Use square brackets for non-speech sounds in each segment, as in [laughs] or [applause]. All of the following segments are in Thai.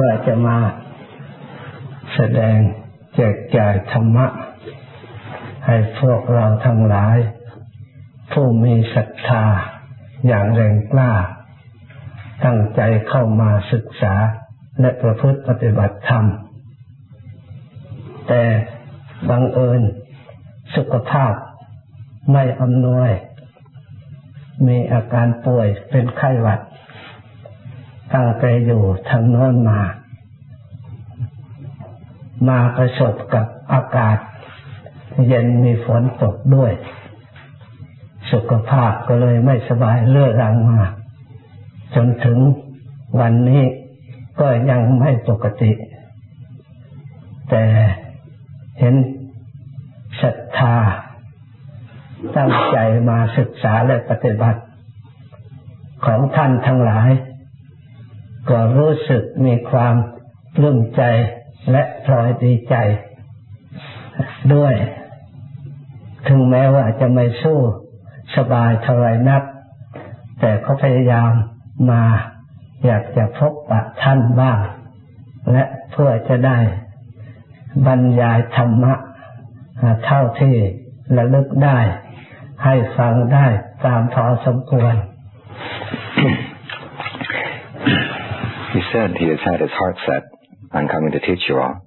ว่าจะมาแสดงแจกจ่ายธรรมะ ให้พวกเราทั้งหลาย ผู้มีศรัทธาอย่างแรงกล้า ตั้งใจเข้ามาศึกษาและประพฤติปฏิบัติธรรม แต่บังเอิญสุขภาพไม่อำนวย มีอาการป่วยเป็นไข้หวัด ตั้งใจอยู่ทางโน้นมา มาประสบกับอากาศ เย็นมีฝนตกด้วย สุขภาพก็เลยไม่สบายเลื่อรังมา จนถึงวันนี้ก็ยังไม่ปกติ แต่เห็นศรัทธา ตั้งใจมาศึกษาและปฏิบัติ ของท่านทั้งหลาย ก็รู้สึกมีความปลื้มใจและพลอยดีใจ ด้วย ถึงแม้ว่าจะไม่สู้สบายเท่าไรนัก แต่เขาพยายามมาอยากจะพบปะท่านบ้าง และเพื่อจะได้บรรยายธรรมะเท่าที่ระลึกได้ ให้ฟังได้ตามพอสมควร He said he has had his heart set on coming to teach you all.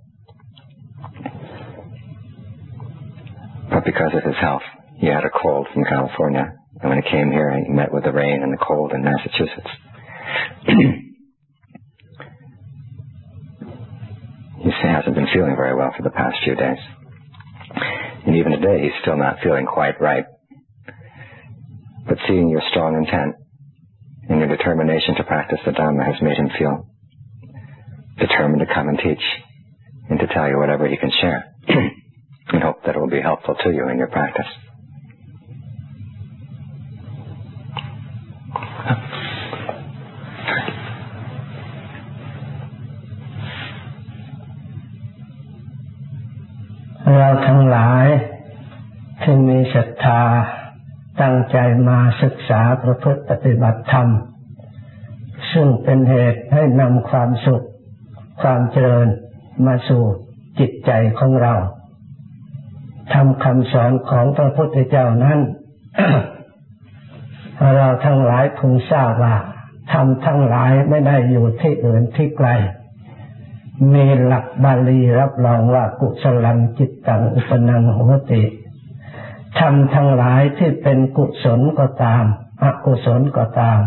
But because of his health, he had a cold from California. And when he came here, he met with the rain and the cold in Massachusetts. [clears throat] he hasn't been feeling very well for the past few days. And even today, he's still not feeling quite right. But seeing your strong intent and your determination to practice the Dhamma has made him feel determined to come and teach and to tell you whatever he can share [clears throat] and hope that it will be helpful to you in your practice. ตั้งใจมาศึกษาประพฤติปฏิบัติธรรม ซึ่งเป็นเหตุให้นำความสุข ความเจริญมาสู่จิตใจของเราทำคำสอนของพระพุทธเจ้านั้น เราทั้งหลายคงทราบว่าทำทั้งหลายไม่ได้อยู่ที่อื่นที่ไกล มีหลักบาลีรับรองว่ากุศลังจิตตังอุปนังโหติ ทำทั้งหลายที่เป็นกุศลก็ตาม อกุศลก็ตาม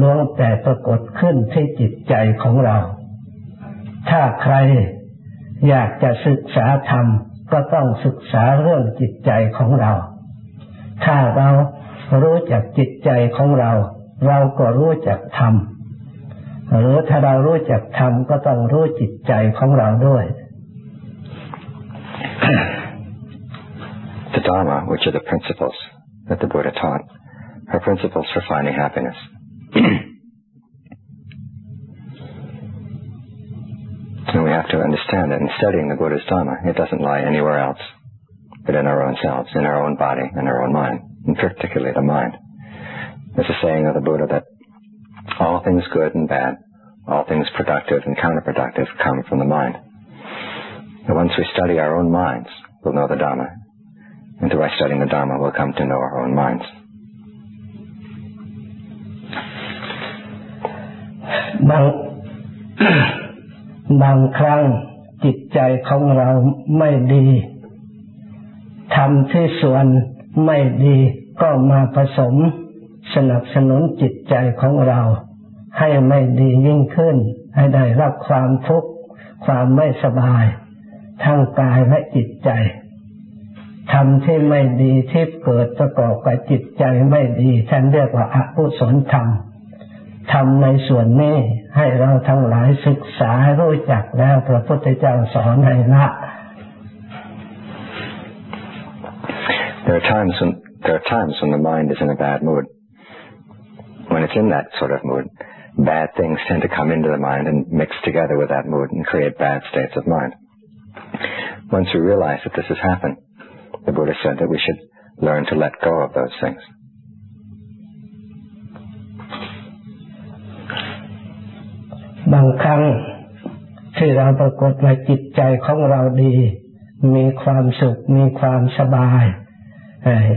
ล้วนแต่ปรากฏขึ้นที่จิตใจของเรา ถ้าใครอยากจะศึกษาธรรมก็ต้องศึกษาเรื่องจิตใจของเรา ถ้าเรารู้จักจิตใจของเรา เราก็รู้จักธรรม หรือถ้าเรารู้จักธรรมก็ต้องรู้จิตใจของเราด้วย Dharma, which are the principles that the Buddha taught, are principles for finding happiness. [clears throat] and we have to understand that in studying the Buddha's Dharma, it doesn't lie anywhere else but in our own selves, in our own body, in our own mind, and particularly the mind. There's a saying of the Buddha that all things good and bad, all things productive and counterproductive come from the mind. And once we study our own minds, we'll know the Dhamma. And through studying the Dhamma, we'll come to know our own minds. บางบางครั้งจิตใจของเราไม่ดีทำที่ส่วนไม่ดีก็มาผสม สนับสนุนจิตใจของเรา ให้ไม่ดียิ่งขึ้น ให้ได้รับความทุกข์ความไม่สบาย ทั้งกายและจิตใจ ทำที่ไม่ดีที่เกิดประกอบกับจิตใจไม่ดีท่านเรียกว่าอกุศลธรรมทำในส่วนนี้ให้เราทั้งหลายศึกษารู้จักแล้วพระพุทธเจ้าสอนให้ละ There are times when there are times when the mind is in a bad mood. When it's in that sort of mood, bad things tend to come into the mind and mix together with that mood and create bad states of mind. Once we realize that this has happened, the Buddha said that we should learn to let go of those things. บางครั้งที่เราปรากฏว่าจิตใจของเราดี มีความสุข มีความสบาย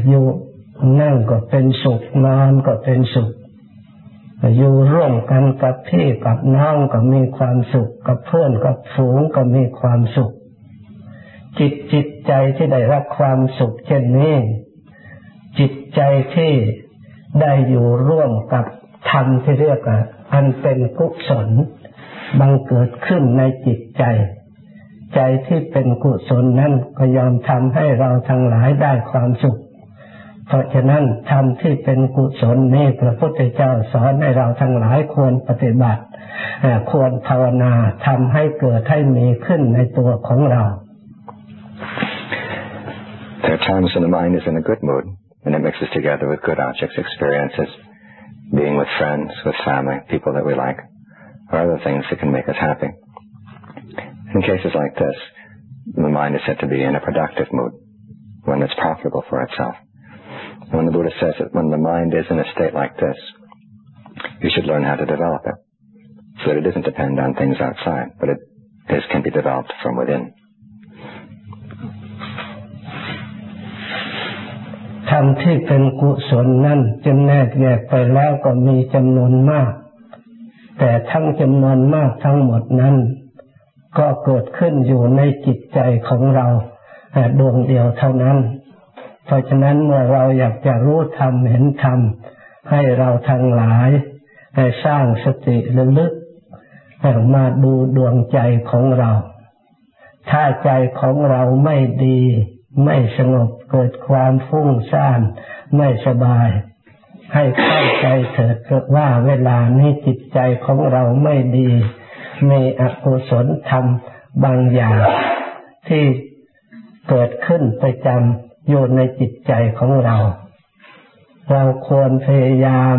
อยู่นั่งก็เป็นสุขนอนก็เป็นสุข อยู่ร่วมกันกับพี่กับน้องก็มีความสุข กับเพื่อนกับฝูงก็มีความสุข จิตจิตใจที่ได้รับความสุขเช่นนี้ จิตใจที่ได้อยู่ร่วมกับธรรมที่เรียกว่าอันเป็นกุศลบังเกิดขึ้นในจิตใจ ใจที่เป็นกุศลนั้นก็ยอมทำให้เราทั้งหลายได้ความสุข เพราะฉะนั้นธรรมที่เป็นกุศลนี้พระพุทธเจ้าสอนให้เราทั้งหลายควรปฏิบัติ ควรภาวนาทำให้เกิดให้มีขึ้นในตัวของเรา There are times when the mind is in a good mood and it mixes together with good objects, experiences, being with friends, with family, people that we like, or other things that can make us happy. In cases like this, the mind is said to be in a productive mood, when it's profitable for itself. When the Buddha says that when the mind is in a state like this, you should learn how to develop it, so that it doesn't depend on things outside, but it is, can be developed from within. ธรรมที่เป็นกุศลนั่นจะแนกแยกไปแล้วก็มีจำนวนมาก แต่ทั้งจำนวนมากทั้งหมดนั้น ก็เกิดขึ้นอยู่ในจิตใจของเราดวงเดียวเท่านั้น เพราะฉะนั้นเมื่อเราอยากจะรู้ธรรมเห็นธรรมให้เราทั้งหลายสร้างสติระลึกมาดูดวงใจของเรา ถ้าใจของเราไม่ดี ไม่สงบ เกิดความฟุ้งซ่านไม่สบาย ให้เข้าใจเถิดว่าเวลานี้จิตใจของเราไม่ดี มีอกุศลธรรมบางอย่าง ที่เกิดขึ้นประจำอยู่ในจิตใจของเรา เราควรพยายาม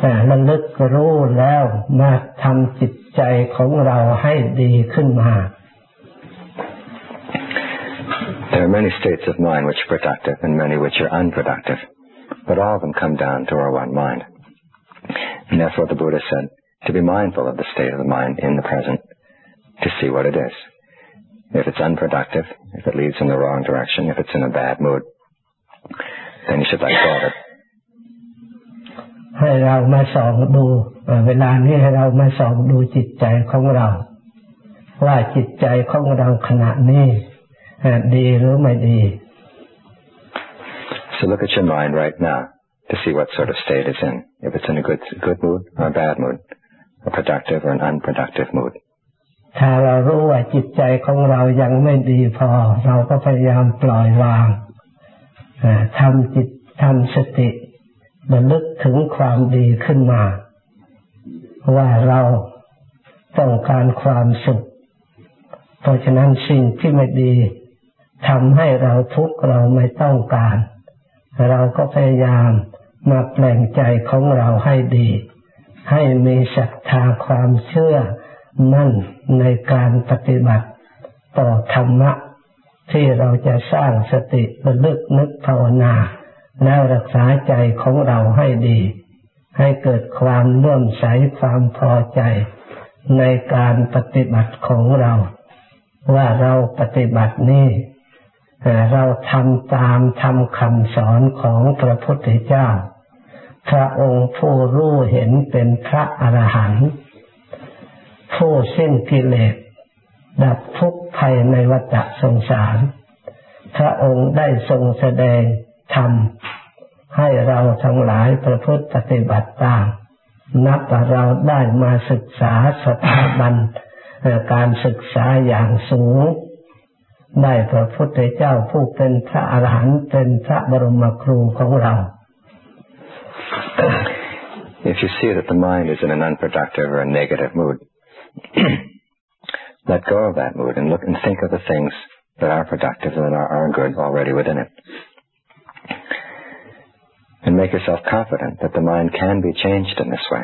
แต่ระลึกรู้แล้วมาทำจิตใจของเราให้ดีขึ้นมา There are many states of mind which are productive and many which are unproductive, but all of them come down to our one mind. And therefore the Buddha said to be mindful of the state of the mind in the present, to see what it is. If it's unproductive, if it leads in the wrong direction, if it's in a bad mood, then you should let go of it. ให้เรามาส่องดูเวลานี้ให้เรามาส่องดูจิตใจของเรา ว่าจิตใจของเราขณะนี้ ดีหรือไม่ดี So look at your mind right now to see what sort of state it's in. If it's in a good good mood or a bad mood, a productive or an unproductive mood. ถ้าเรารู้ว่าจิตใจของเรายังไม่ดีพอ เราก็พยายามปล่อยวางทำจิตทำสติบรรลึกถึงความดีขึ้นมา ว่าเราต้องการความสุข เพราะฉะนั้นสิ่งที่ไม่ดี ทำให้เราทุกข์เราไม่ต้องการ เราก็พยายามมาแปลงใจของเราให้ดี ให้มีศรัทธาความเชื่อมั่นในการปฏิบัติต่อธรรมะ ที่เราจะสร้างสติระลึกนึกภาวนาแล้วรักษาใจของเราให้ดี ให้เกิดความเลื่อมใสความพอใจ ในการปฏิบัติของเรา ว่าเราปฏิบัตินี้ เราทำตามทำคำสอนของพระพุทธเจ้า พระองค์ผู้รู้เห็นเป็นพระอรหันต์ผู้สิ้นกิเลสดับทุกข์ภัยในวัฏสงสาร พระองค์ได้ทรงแสดงธรรมให้เราทั้งหลายประพฤติปฏิบัติตามนับว่าเราได้มาศึกษาสถาบันการศึกษาอย่างสูง ได้พระพุทธเจ้าผู้เป็นพระอรหันต์เป็นพระบรมครูของเรา If you see that the mind is in an unproductive or a negative mood, [clears throat] let go of that mood and look and think of the things that are productive and are, are good already within it. And make yourself confident that the mind can be changed in this way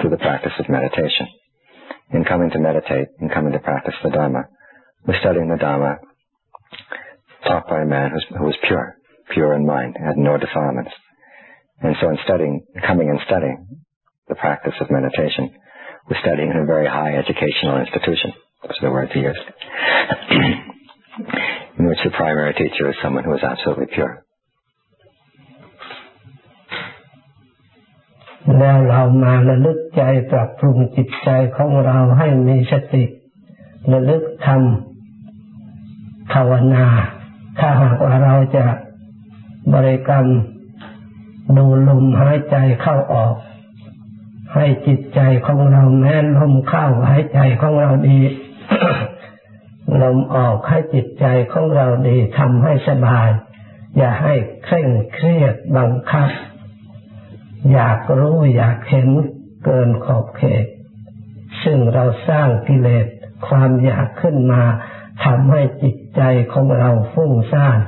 through the practice of meditation. In coming to meditate, in coming to practice the Dharma, was studying the Dhamma taught by a man who was pure, pure in mind, had no defilements. And so in studying, coming and studying the practice of meditation, was studying in a very high educational institution. Those are the words he used. in which the primary teacher is someone who is absolutely pure. แล้วเรามาระลึกใจปรับปรุงจิตใจของเราให้มีสติระลึกทำ ภาวนา ถ้าหากว่าเราจะบริกรรมดูลมหายใจเข้าออก ให้จิตใจของเราแม้ลมเข้าหายใจของเราดีลมออกให้จิตใจของเราดีทำให้สบาย อย่าให้เคร่งเครียดบังคับ อยากรู้อยากเห็นเกินขอบเขต ซึ่งเราสร้างกิเลสความอยากขึ้นมา ทำให้จิตใจของเราฟุ้งซ่าน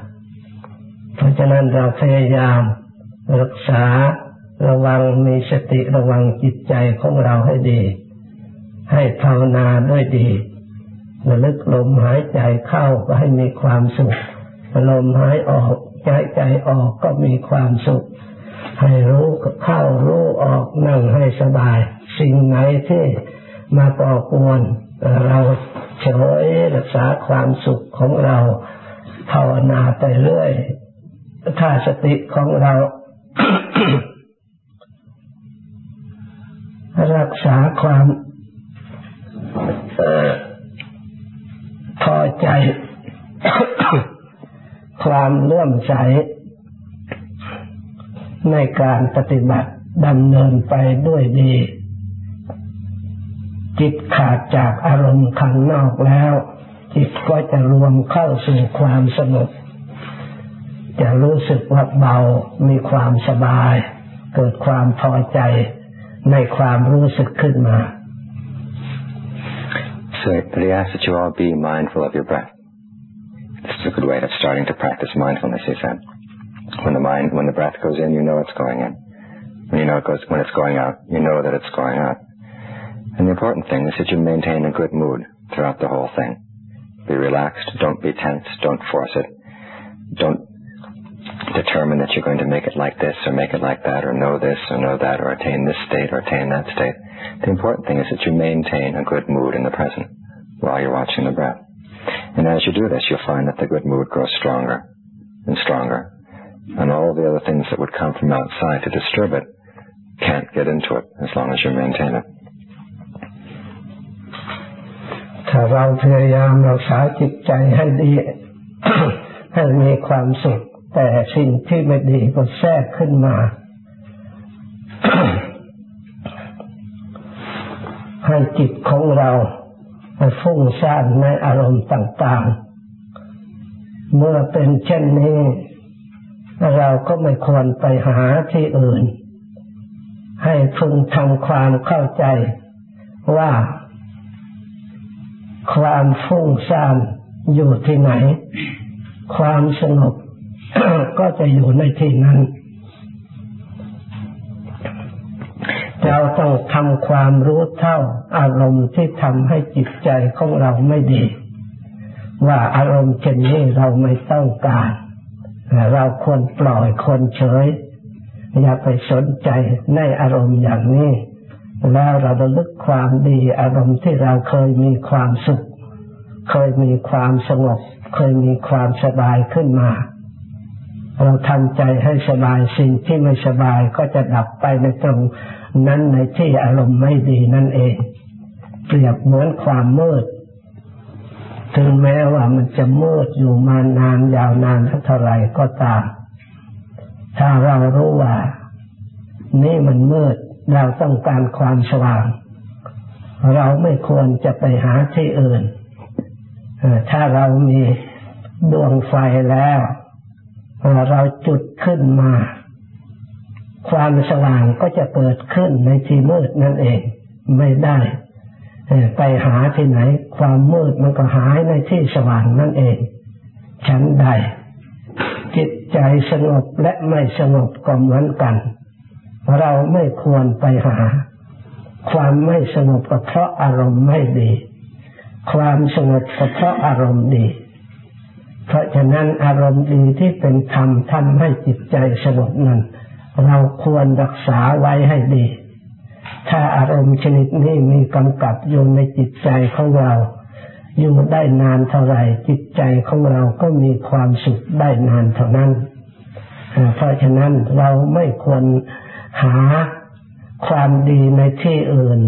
เพราะฉะนั้นเราพยายามรักษาระวังมีสติระวังจิตใจของเราให้ดี ให้ภาวนาด้วยดีระลึกลมหายใจเข้าก็ให้มีความสุขลมหายออกใจใจออกก็มีความสุข ให้รู้เข้ารู้ออกนั่งให้สบาย สิ่งไหนที่มาก่อกวนเรา เฉยรักษาความสุขของเราภาวนาไปเรื่อย ถ้าสติของเรา รักษาความพอใจ ความเลื่อมใสในการปฏิบัติดำเนินไปด้วยดี จิตขาดจากอารมณ์ข้างนอกแล้ว จิตก็จะรวมเข้าสู่ความสงบจะรู้สึกว่าเบา มีความสบาย เกิดความพอใจในความรู้สึกขึ้นมา So he asks that you all be mindful of your breath. This is a good way of starting to practice mindfulness, he said. When the mind, when the breath goes in, you know it's going in. When you know it goes, when it's going out, you know that it's going out. And the important thing is that you maintain a good mood throughout the whole thing. Be relaxed, don't be tense, don't force it. Don't determine that you're going to make it like this or make it like that or know this or know that or attain this state or attain that state. The important thing is that you maintain a good mood in the present while you're watching the breath. And as you do this, you'll find that the good mood grows stronger and stronger. And all the other things that would come from outside to disturb it can't get into it as long as you maintain it. ถ้าเราพยายามรักษาจิตใจให้ดี ให้มีความสุข แต่สิ่งที่ไม่ดีก็แทรกขึ้นมา ให้จิตของเราฟุ้งซ่านในอารมณ์ต่าง ๆ เมื่อเป็นเช่นนี้ เราก็ไม่ควรไปหาที่อื่น ให้พึงทำความเข้าใจว่า ความฟุ้งซ่านอยู่ที่ไหน ความสงบก็จะอยู่ในที่นั้น เราต้องทำความรู้เท่า อารมณ์ที่ทำให้จิตใจของเราไม่ดี ว่าอารมณ์เช่นนี้เราไม่ต้องการ เราควรปล่อยคนเฉย อย่าไปสนใจในอารมณ์อย่างนี้ แล้วเราระลึกความดีอารมณ์ที่เราเคยมีความสุข เคยมีความสงบ เคยมีความสบายขึ้นมา เราทำใจให้สบายสิ่งที่ไม่สบายก็จะดับไปในตรงนั้นในที่อารมณ์ไม่ดีนั่นเอง เปรียบเหมือนความมืด ถึงแม้ว่ามันจะมืดอยู่มานานยาวนานเท่าไรก็ตาม ถ้าเรารู้ว่า นี่มันมืด เราต้องการความสว่าง เราไม่ควรจะไปหาที่อื่น ถ้าเรามีดวงไฟแล้ว เราจุดขึ้นมา ความสว่างก็จะเกิดขึ้นในที่มืดนั่นเอง ไม่ได้ไปหาที่ไหน ความมืดมันก็หายในที่สว่างนั่นเอง ฉันใด จิตใจสงบและไม่สงบก็เหมือนกัน เราไม่ควรไปหา ความไม่สงบก็เพราะอารมณ์ไม่ดี ความสงบก็เพราะอารมณ์ดี เพราะฉะนั้นอารมณ์ดีที่เป็นธรรมทำให้จิตใจสงบนั้น เราควรรักษาไว้ให้ดี ถ้าอารมณ์ชนิดนี้มีกำกับอยู่ในจิตใจของเราอยู่ได้นานเท่าไหร่จิตใจของเราก็มีความสุขได้นานเท่านั้น เพราะฉะนั้นเราไม่ควร หาความดีในที่อื่น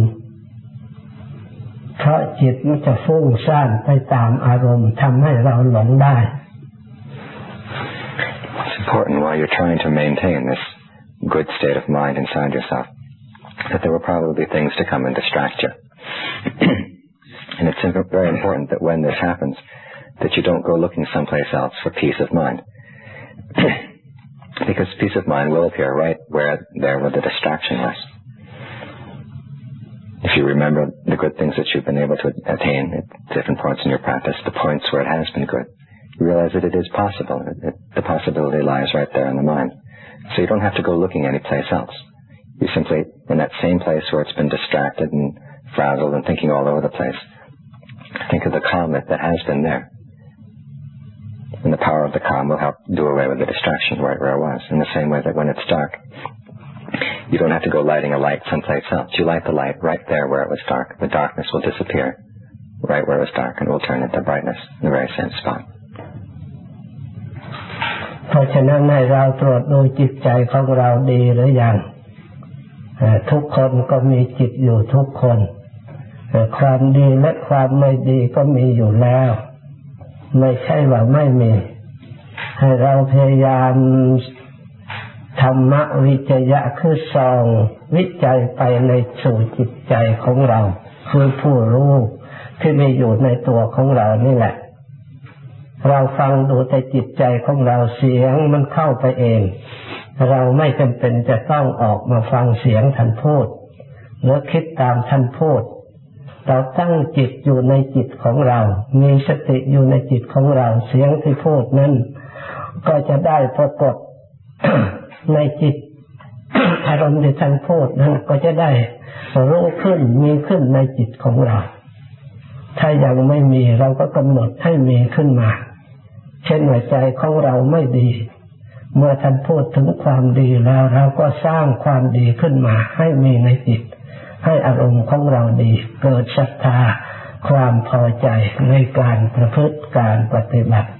เพราะจิตมันจะฟุ้งซ่านไปตามอารมณ์ทำให้เราหลงได้ It's important while you're trying to maintain this good state of mind inside yourself that there will probably be things to come and distract you. [clears throat] and it's very important that when this happens, that you don't go looking someplace else for peace of mind. [clears throat] because peace of mind will appear right where there where the distraction lies. If you remember the good things that you've been able to attain at different points in your practice, the points where it has been good, you realize that it is possible. It, it, the possibility lies right there in the mind. So you don't have to go looking anyplace else. You simply, in that same place where it's been distracted and frazzled and thinking all over the place, think of the calm that, that has been there. And the power of the calm will help do away with the distraction right where it was. In the same way that when it's dark, you don't have to go lighting a light someplace else. You light the light right there where it was dark. The darkness will disappear right where it was dark and will turn into brightness in the very same spot. เพราะฉะนั้นให้เราตรวจดูจิตใจของเราดีหรือยังทุกคนก็มีจิตอยู่ทุกคนความดีและความไม่ดีก็มีอยู่แล้ว ไม่ใช่ว่าไม่มี ให้เราพยายามธรรมวิจยะคือซองวิจัยไปในสู่จิตใจของเราคือผู้รู้ที่มีอยู่ในตัวของเรานี่แหละ เราฟังดูแต่จิตใจของเราเสียงมันเข้าไปเอง เราไม่จำเป็นจะต้องออกมาฟังเสียงท่านพูดหรือคิดตามท่านพูด เราตั้งจิตอยู่ในจิตของเรา มีสติอยู่ในจิตของเรา เสียงที่พูดนั้นก็จะได้ปรากฏในจิต อารมณ์ที่ท่านพูดนั้นก็จะได้รู้ขึ้นมีขึ้นในจิตของเรา ถ้ายังไม่มีเราก็กำหนดให้มีขึ้นมา เช่นหัวใจของเราไม่ดี เมื่อท่านพูดถึงความดีแล้วเราก็สร้างความดีขึ้นมาให้มีในจิต ให้อารมณ์ของเราดี เกิดศรัทธาความพอใจในการประพฤติการปฏิบัติ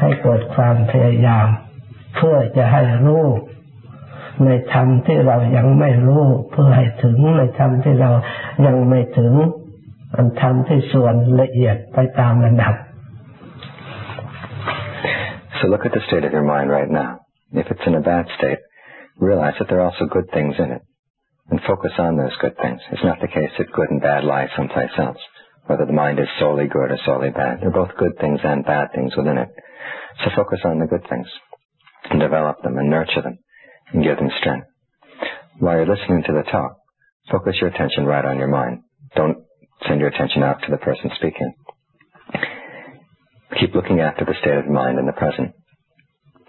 ให้เกิดความพยายาม เพื่อจะให้รู้ในธรรมที่เรายังไม่รู้ เพื่อให้ถึงในธรรมที่เรายังไม่ถึงอันธรรมที่ส่วนละเอียดไปตามระดับ So look at the state of your mind right now. If it's in a bad state, realize that there are also good things in it. And focus on those good things. It's not the case that good and bad lie someplace else. Whether the mind is solely good or solely bad. They're both good things and bad things within it. So focus on the good things. And develop them and nurture them. And give them strength. While you're listening to the talk, focus your attention right on your mind. Don't send your attention out to the person speaking. Keep looking after the state of mind in the present,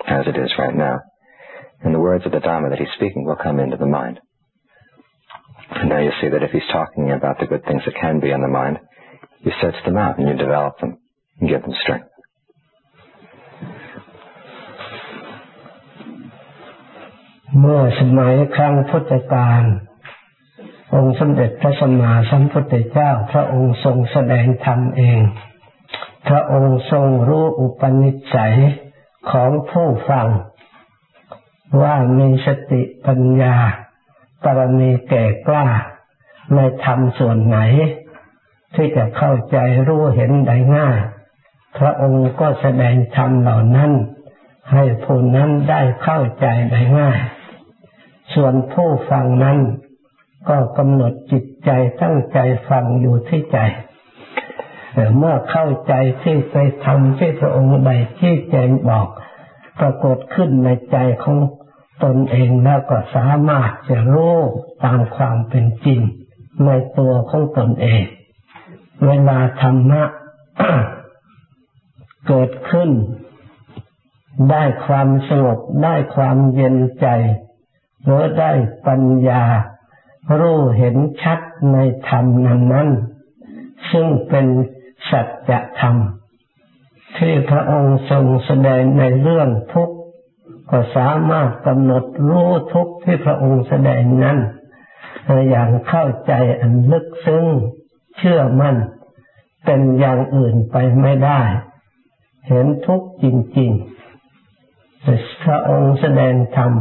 as it is right now. And the words of the Dhamma that he's speaking will come into the mind. And now you see that if he's talking about the good things that can be in the mind, you search them out and you develop them and give them strength. เมื่อสมัยครั้งพุทธกาลองค์สมเด็จพระสัมมาสัมพุทธเจ้า พระองค์ทรงแสดงธรรมเอง พระองค์ทรงรู้อุปนิสัยของผู้ฟัง ว่ามีสติปัญญา ปรมีแก่กล้าในธรรมส่วนไหน ที่จะเข้าใจรู้เห็นได้ง่าย พระองค์ก็แสดงธรรมเหล่านั้น ให้ผู้นั้นได้เข้าใจได้ง่าย ส่วนผู้ฟังนั้น ก็กำหนดจิตใจตั้งใจฟังอยู่ที่ใจเมื่อเข้าใจที่ไปทำที่พระองค์ใดที่แจงบอก ปรากฏขึ้นในใจของ ตนเองแล้วก็สามารถจะรู้ตามความเป็นจริง ในตัวของตนเอง เวลาธรรมะเกิดขึ้น ได้ความสงบได้ความเย็นใจหรือได้ปัญญา รู้เห็นชัดในธรรมนั้นนั้นซึ่งเป็นสัจธรรม ที่พระองค์ทรงแสดงในเรื่องทุกข ก็สามารถกำหนดรู้ทุกที่พระองค์แสดงนั้น อย่างเข้าใจอันลึกซึ้งเชื่อมั่น เป็นอย่างอื่นไปไม่ได้ เห็นทุกจริงๆพระองค์แสดงธรรม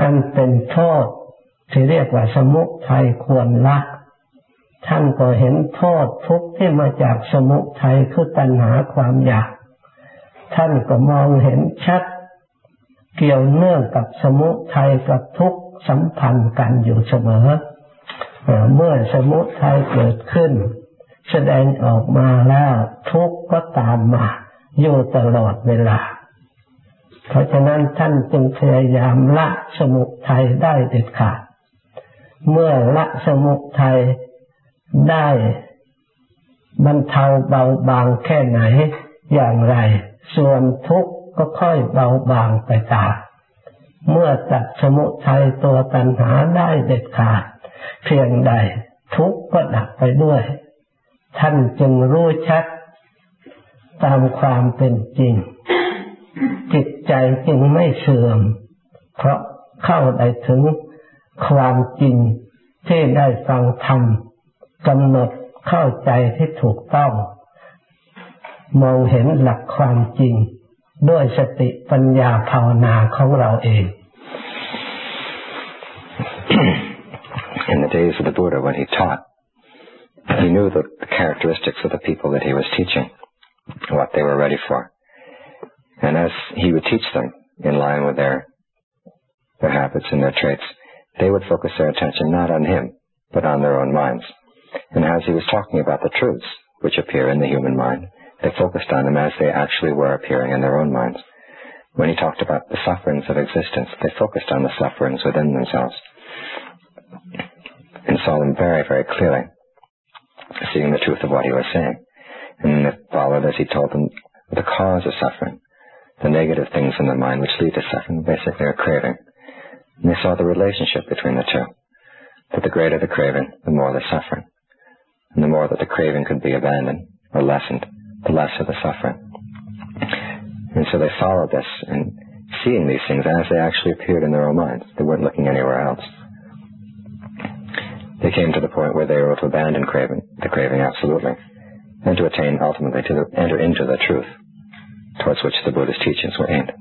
อันเป็นโทษที่เรียกว่าสมุทัยควรละท่านก็เห็นโทษทุกที่มาจากสมุทัยคือตัณหาความอยาก ท่านก็มองเห็นชัด เกี่ยวเนื่องกับสมุทัยกับทุกสัมพันธ์กันอยู่เสมอ เมื่อสมุทัยเกิดขึ้น แสดงออกมาแล้วทุกข์ก็ตามมาอยู่ตลอดเวลา เพราะฉะนั้นท่านจึงพยายามละสมุทัยได้เด็ดขาด เมื่อละสมุทัยได้บรรเทาเบาบางแค่ไหนอย่างไร ส่วนทุกข์ก็ค่อยเบาบางไปตามเมื่อตัดสมุทัยตัวตัณหาได้เด็ดขาด เพียงใดทุกข์ก็ดับไปด้วย ท่านจึงรู้ชัด ตามความเป็นจริง จิตใจจึงไม่เสื่อม เพราะเข้าได้ถึงความจริงที่ได้ฟังธรรมกำหนดเข้าใจที่ถูกต้อง มองเห็นหลักความจริง ด้วยสติปัญญาภาวนาของเราเอง [coughs] In the days of the Buddha, when he taught, he knew the characteristics of the people that he was teaching, what they were ready for. And as he would teach them in line with their, their habits and their traits, they would focus their attention not on him, but on their own minds. And as he was talking about the truths which appear in the human mind, they focused on them as they actually were appearing in their own minds. When he talked about the sufferings of existence, they focused on the sufferings within themselves and saw them very, very clearly, seeing the truth of what he was saying. And it followed as he told them the cause of suffering, the negative things in the mind which lead to suffering, basically are craving. And they saw the relationship between the two. That the greater the craving, the more the suffering. And the more that the craving could be abandoned or lessened, the less of the suffering. And so they followed this and seeing these things as they actually appeared in their own minds. They weren't looking anywhere else. They came to the point where they were able to abandon craving, the craving absolutely, and to attain ultimately to the, enter into the truth towards which the Buddha's teachings were aimed.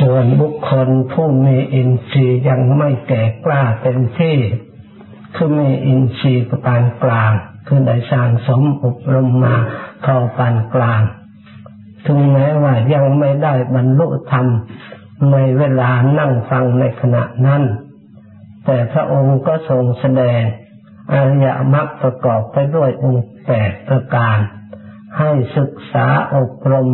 ส่วนบุคคลผู้มีอินทรีย์ยังไม่แก่กล้าเต็มที่ คือมีอินทรีย์ประการกลาง คือได้สร้างสมอบรมมาพอปานกลาง ถึงแม้ว่ายังไม่ได้บรรลุธรรมในเวลานั่งฟังในขณะนั้น แต่พระองค์ก็ทรงแสดงอริยมรรคประกอบไปด้วยองค์แปดประการ ให้ศึกษาอบรม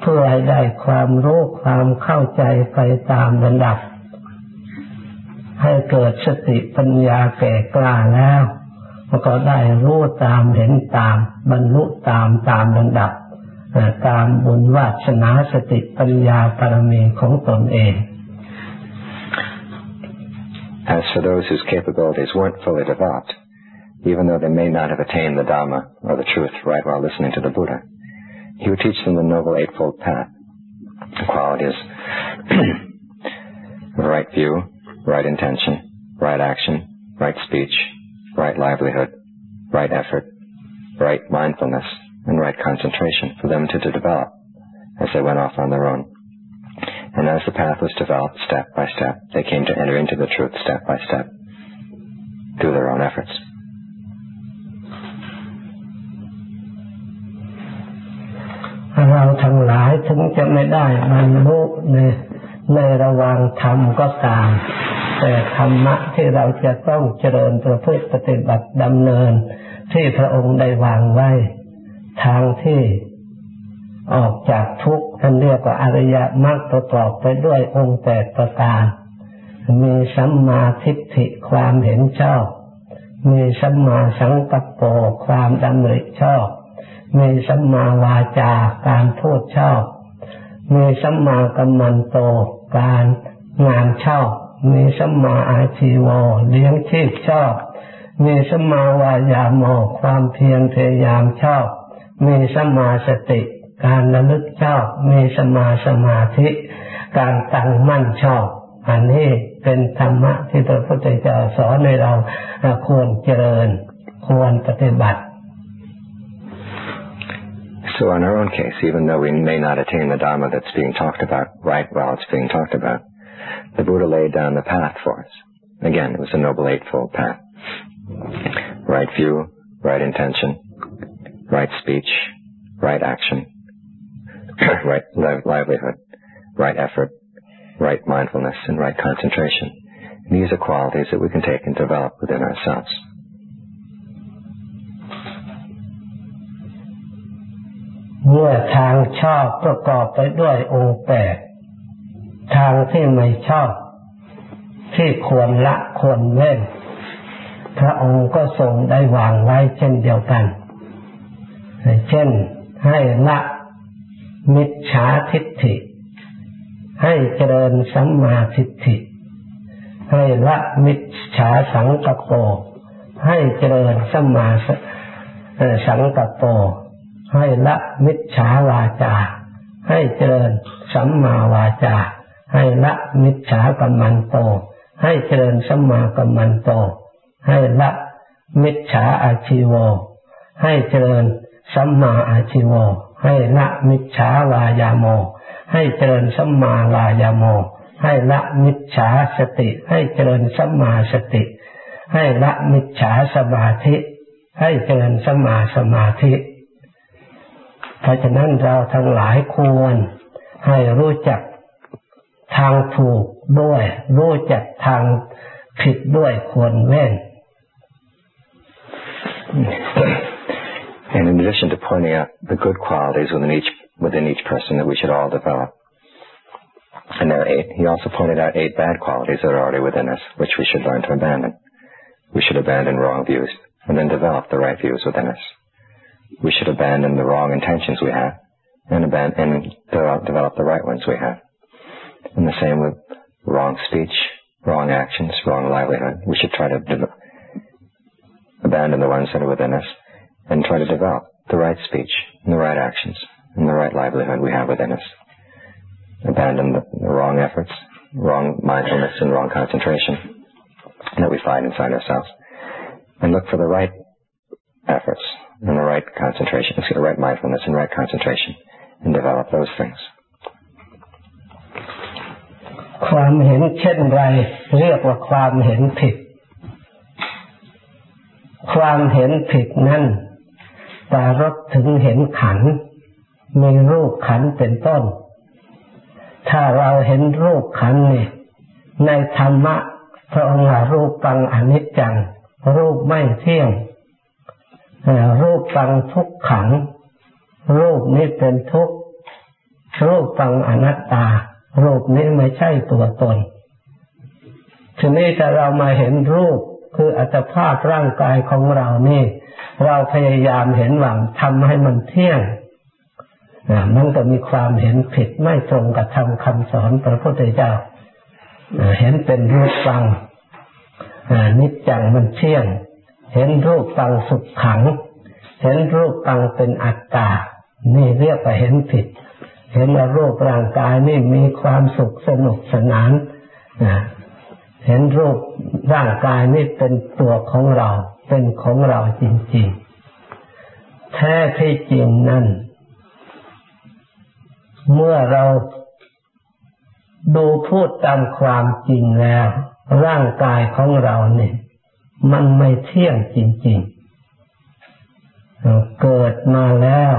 เพื่อให้ได้ความรู้ความเข้าใจไปตามระดับ ให้เกิดสติปัญญาแก่กล้าแล้วก็ได้รู้ตามเห็นตาม บรรลุตามตามระดับตามบุญวาสนาสติปัญญาปรมีของตนเอง As for those whose capabilities weren't fully developed, even though they may not have attained the Dhamma or the truth right while listening to the Buddha, he would teach them the Noble Eightfold Path. The qualities of right view, right intention, right action, right speech, right livelihood, right effort, right mindfulness, and right concentration for them to, to develop as they went off on their own. And as the path was developed step by step, they came to enter into the truth step by step through their own efforts. แต่ธรรมะที่เราจะต้องเจริญประพฤติปฏิบัติดำเนิน ที่พระองค์ได้วางไว้ ทางที่ออกจากทุกข์ท่านเรียกว่าอริยมรรคประกอบไปด้วยองค์แปดประการ มีสัมมาทิฏฐิความเห็นชอบ มีสัมมาสังกัปโปความดำริชอบ มีสัมมาวาจาการพูดชอบ มีสัมมากัมมันโตการงานชอบ มีสัมมาอาชีวะเลี้ยงชีพชอบ มีสัมมาวายาโมความเพียรพยายามชอบ มีสัมมาสติ การระลึกชอบ มีสัมมาสมาธิ การตั้งมั่นชอบ อันนี้เป็นธรรมะที่พระพุทธเจ้าสอนในเราควรเจริญ ควรปฏิบัติ So in our own case, even though we may not attain the Dharma that's being talked about right while it's being talked about, the Buddha laid down the path for us. Again, it was a Noble Eightfold Path. Right view, right intention, right speech, right action, [coughs] right livelihood, right effort, right mindfulness, and right concentration. these are qualities that we can take and develop within ourselves. เมื่อทางชอบประกอบไปด้วยองค์แปด ทางที่ไม่ชอบ ที่ควรละควรเว้นพระองค์ก็ทรงได้วางไว้เช่นเดียวกัน เช่นให้ละมิจฉาทิฏฐิ ให้เจริญสัมมาทิฏฐิ ให้ละมิจฉาสังกปรให้เจริญสัมมาสังกปรให้ละมิจฉาวาจา ให้เจริญสัมมาวาจา ให้ละมิจฉากรรมันโต ให้เจริญสัมมากัมมันโต ให้ละมิจฉาอาชีวให้เจริญสัมมาอาชีวให้ละมิจฉาวายาโม ให้เจริญสัมมาวายาโม ให้ละมิจฉาสติ ให้เจริญสัมมาสติ ให้ละมิจฉาสมาธิ ให้เจริญสัมมาสมาธิ เพราะฉะนั้นเราทั้งหลายควรให้รู้จัก ทางถูกด้วย รู้จักทางผิดด้วยควรเว้น And in addition to pointing out the good qualities within each within each person that we should all develop, and there are eight, he also pointed out eight bad qualities that are already within us, which we should learn to abandon. We should abandon wrong views and then develop the right views within us. we should abandon the wrong intentions we have and, abandon, and develop, develop the right ones we have. And the same with wrong speech, wrong actions, wrong livelihood. We should try to abandon the ones that are within us and try to develop the right speech and the right actions and the right livelihood we have within us. Abandon the, the wrong efforts, wrong mindfulness, and wrong concentration that we find inside ourselves. And look for the right efforts and the right concentration, the right mindfulness and right concentration, and develop those things. ความเห็นเช่นไร เรียกว่าความเห็นผิด ความเห็นผิดนั้นตารบถึงเห็นขัน มีรูปขันเป็นต้น ถ้าเราเห็นรูปขันนี่ในธรรมะพระองค์รูปปังอนิจจัง รูปไม่เที่ยงรูปฟังทุกขัง รูปนี้เป็นทุกรูปฟังอนัตตา รูปนี้ไม่ใช่ตัวตนทีนี้ถ้าเรามาเห็นรูปคืออัตภาพร่างกายของเรานี่ เราพยายามเห็นหวังทำให้มันเที่ยงมันก็มีความเห็นผิดไม่ตรงกับธรรมคำสอนพระพุทธเจ้าเห็นเป็นรูปฟังนิจจังมันเที่ยง เห็นรูปตังสุขขัง เห็นรูปตังเป็นอัตตา นี่เรียกว่าเห็นผิด เห็นว่ารูปร่างกายนี่มีความสุขสนุกสนานนะเห็นรูปร่างกายนี่เป็นตัวของเรา เป็นของเราจริงๆ แท้ที่จริงนั่น เมื่อเราดูพูดตามความจริงแล้ว ร่างกายของเราเนี่ย มันไม่เที่ยงจริง ๆ เกิดมาแล้ว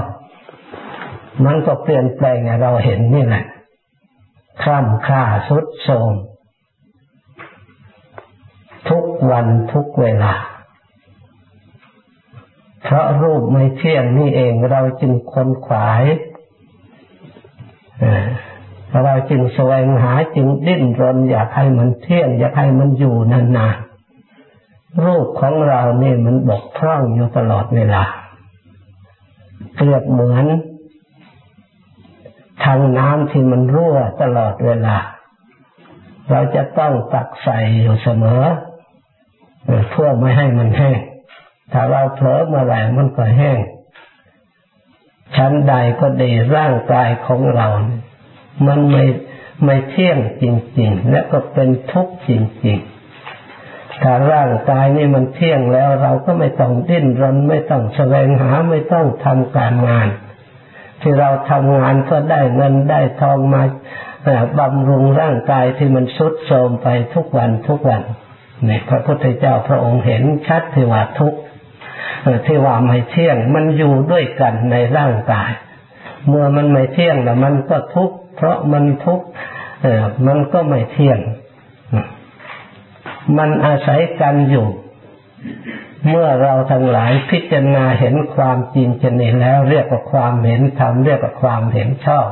มันก็เปลี่ยนแปลงเราเห็นนี่แหละคล่ำค่าสุดโทมทุกวันทุกเวลา เพราะรูปไม่เที่ยงนี่เองเราจึงคนขวายเราจึงแสวงหาจึงดิ้นรนอยากให้มันเที่ยงอยากให้มันอยู่นานๆรูปของเราเนี่ยมันบกพร่องอยู่ตลอดเวลาเปรียบเหมือน ทางน้ำที่มันรั่วตลอดเวลา เราจะต้องตักใส่อยู่เสมอเพื่อไม่ให้มันแห้ง ถ้าเราเผลอเมื่อไหร่มันก็แห้ง ชั้นใดก็ดีร่างกายของเรา มันไม่ไม่เที่ยงจริง ๆ และก็เป็นทุกข์จริง ๆ ถ้าร่างกายนี่มันเที่ยงแล้วเราก็ไม่ต้องดิ้นรนไม่ต้องแสวงหาไม่ต้องทำการงาน ที่เราทำงานเพื่อได้เงินได้ทองมาบำรุงร่างกายที่มันสุดโทรมไปทุกวันทุกวันนี่พระพุทธเจ้าพระองค์เห็นชัดที่ว่าทุกที่ว่าไม่เที่ยง มันอยู่ด้วยกันในร่างกาย เมื่อมันไม่เที่ยงแล้วมันก็ทุกข์เพราะมันทุกข์มันก็ไม่เที่ยง มันอาศัยกันอยู่ เมื่อเราทั้งหลายพิจารณาเห็นความจริงชนิดแล้วเรียกว่าความเห็นธรรมเรียกว่าความเห็นชอบ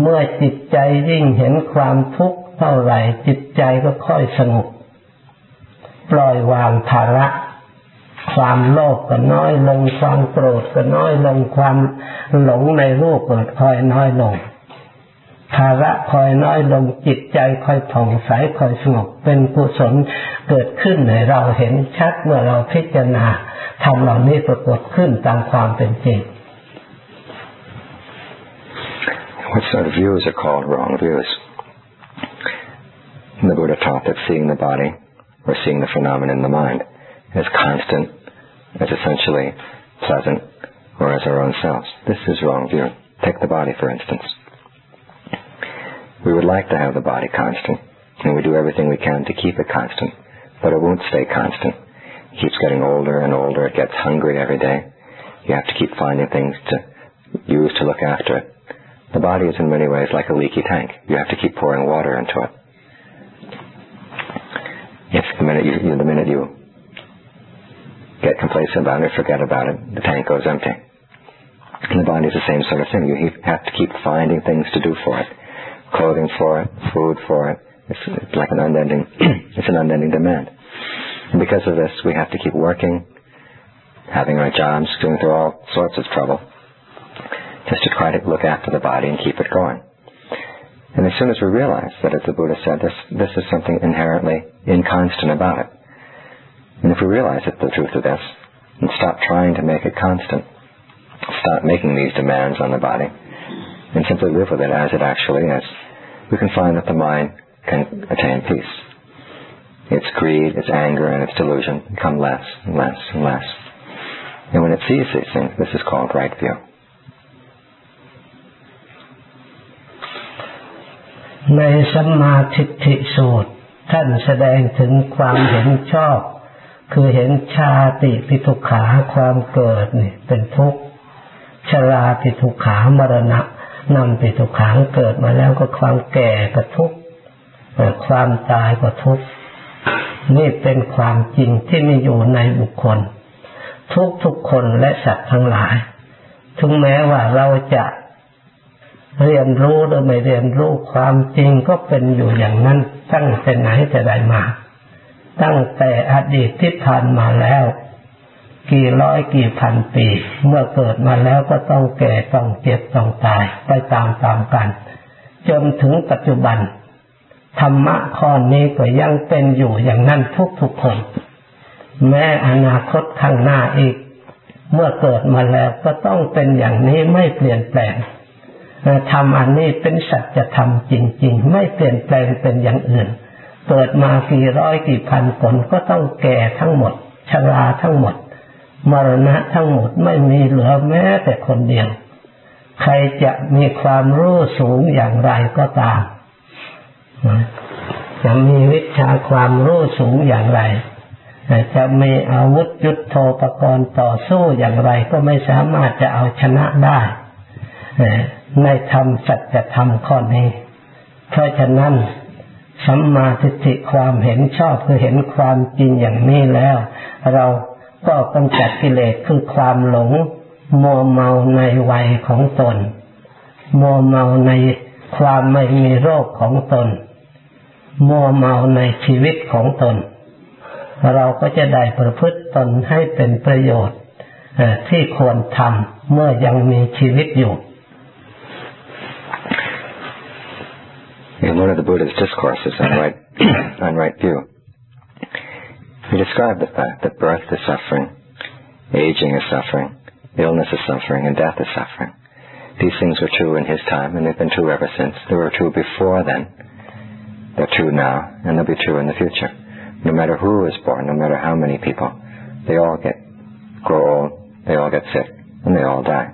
เมื่อจิตใจยิ่งเห็นความทุกข์เท่าไหร่ จิตใจก็ค่อยสงบปล่อยวางภาระความโลภกก็น้อยลงความโกรธก็น้อยลงความหลงในรูปก็ค่อยน้อยลง ภาระคอยน้อยลงจิตใจค่อยผ่องใสค่อยสงบเป็นกุศลเกิดขึ้นในเราเห็นชัดเมื่อเราพิจารณาทำเหล่านี้ปรากฏขึ้นตามความเป็นจริง What sort of views are called wrong views? The Buddha taught that seeing the body or seeing the phenomenon in the mind as constant, as essentially pleasant, or as our own selves. This is wrong view. Take the body, for instance. We would like to have the body constant, and we do everything we can to keep it constant, but it won't stay constant. It keeps getting older and older. It gets hungry every day. You have to keep finding things to use to look after it. The body is in many ways like a leaky tank. You have to keep pouring water into it. If the minute you, the minute you get complacent about it, forget about it, the tank goes empty. And the body is the same sort of thing. You have to keep finding things to do for it. Clothing for it, food for it. It's, it's like an unending, [clears throat] it's an unending demand. And because of this, we have to keep working, having our jobs, going through all sorts of trouble just to try to look after the body and keep it going. And as soon as we realize that, as the Buddha said, this, this is something inherently inconstant about it. And if we realize it, the truth of this, and stop trying to make it constant, stop making these demands on the body, and simply live with it as it actually is, we can find that the mind can attain peace. Its greed, its anger, and its delusion become less and less and less. And when it sees these things, this is called right view. ในสัมมาทิฏฐิสูตร ท่านแสดงถึงความเห็นชอบ คือเห็นชาติปิทุขาความเกิดนี่เป็นทุกข์ชราปิทุขามรณะ นำไปิทุขังเกิดมาแล้วก็ความแก่ก็ทุกข์ความตายก็ทุกข์นี่เป็นความจริงที่มีอยู่ในบุคคล ทุกทุกคนและสัตว์ทั้งหลาย ถึงแม้ว่าเราจะเรียนรู้หรือไม่เรียนรู้ความจริงก็เป็นอยู่อย่างนั้น ตั้งแต่ไหนแต่ใดมา ตั้งแต่อดีตที่ผ่านมาแล้ว กี่ร้อยกี่พันปี เมื่อเกิดมาแล้วก็ต้องแก่ต้องเจ็บต้องตายไปตามตามกัน จนถึงปัจจุบัน ธรรมะข้อนี้ก็ยังเป็นอยู่อย่างนั้นทุกทุกคน แม้อนาคตข้างหน้าอีก เมื่อเกิดมาแล้วก็ต้องเป็นอย่างนี้ไม่เปลี่ยนแปลงธรรมอันนี้เป็นสัจธรรมจริง ๆ ไม่เปลี่ยนแปลงเป็นอย่างอื่น เกิดมากี่ร้อยกี่พันคนก็ต้องแก่ทั้งหมดชราทั้งหมด มรณะทั้งหมดไม่มีเหลือแม้แต่คนเดียว ใครจะมีความรู้สูงอย่างไรก็ตามจะมีวิชาความรู้สูงอย่างไร จะมีอาวุธยุทโธปกรณ์ต่อสู้อย่างไรก็ไม่สามารถจะเอาชนะได้ ในธรรมสัจธรรมข้อนี้ เพราะฉะนั้นสัมมาทิฏฐิความเห็นชอบคือเห็นความจริงอย่างนี้แล้ว เรา ก็กำจัดกิเลสคือความหลงมัวเมาในวัยของตนมัวเมาในความไม่มีโรคของตนมัวเมาในชีวิตของตน เราก็จะได้ประพฤติตนให้เป็นประโยชน์ที่ควรทำเมื่อยังมีชีวิตอยู่ in one of the Buddha's discourses on right, on right view. He described the fact that birth is suffering, aging is suffering, illness is suffering, and death is suffering. These things were true in his time, and they've been true ever since. They were true before then. They're true now, and they'll be true in the future. No matter who is born, no matter how many people, they all get grow old, they all get sick, and they all die.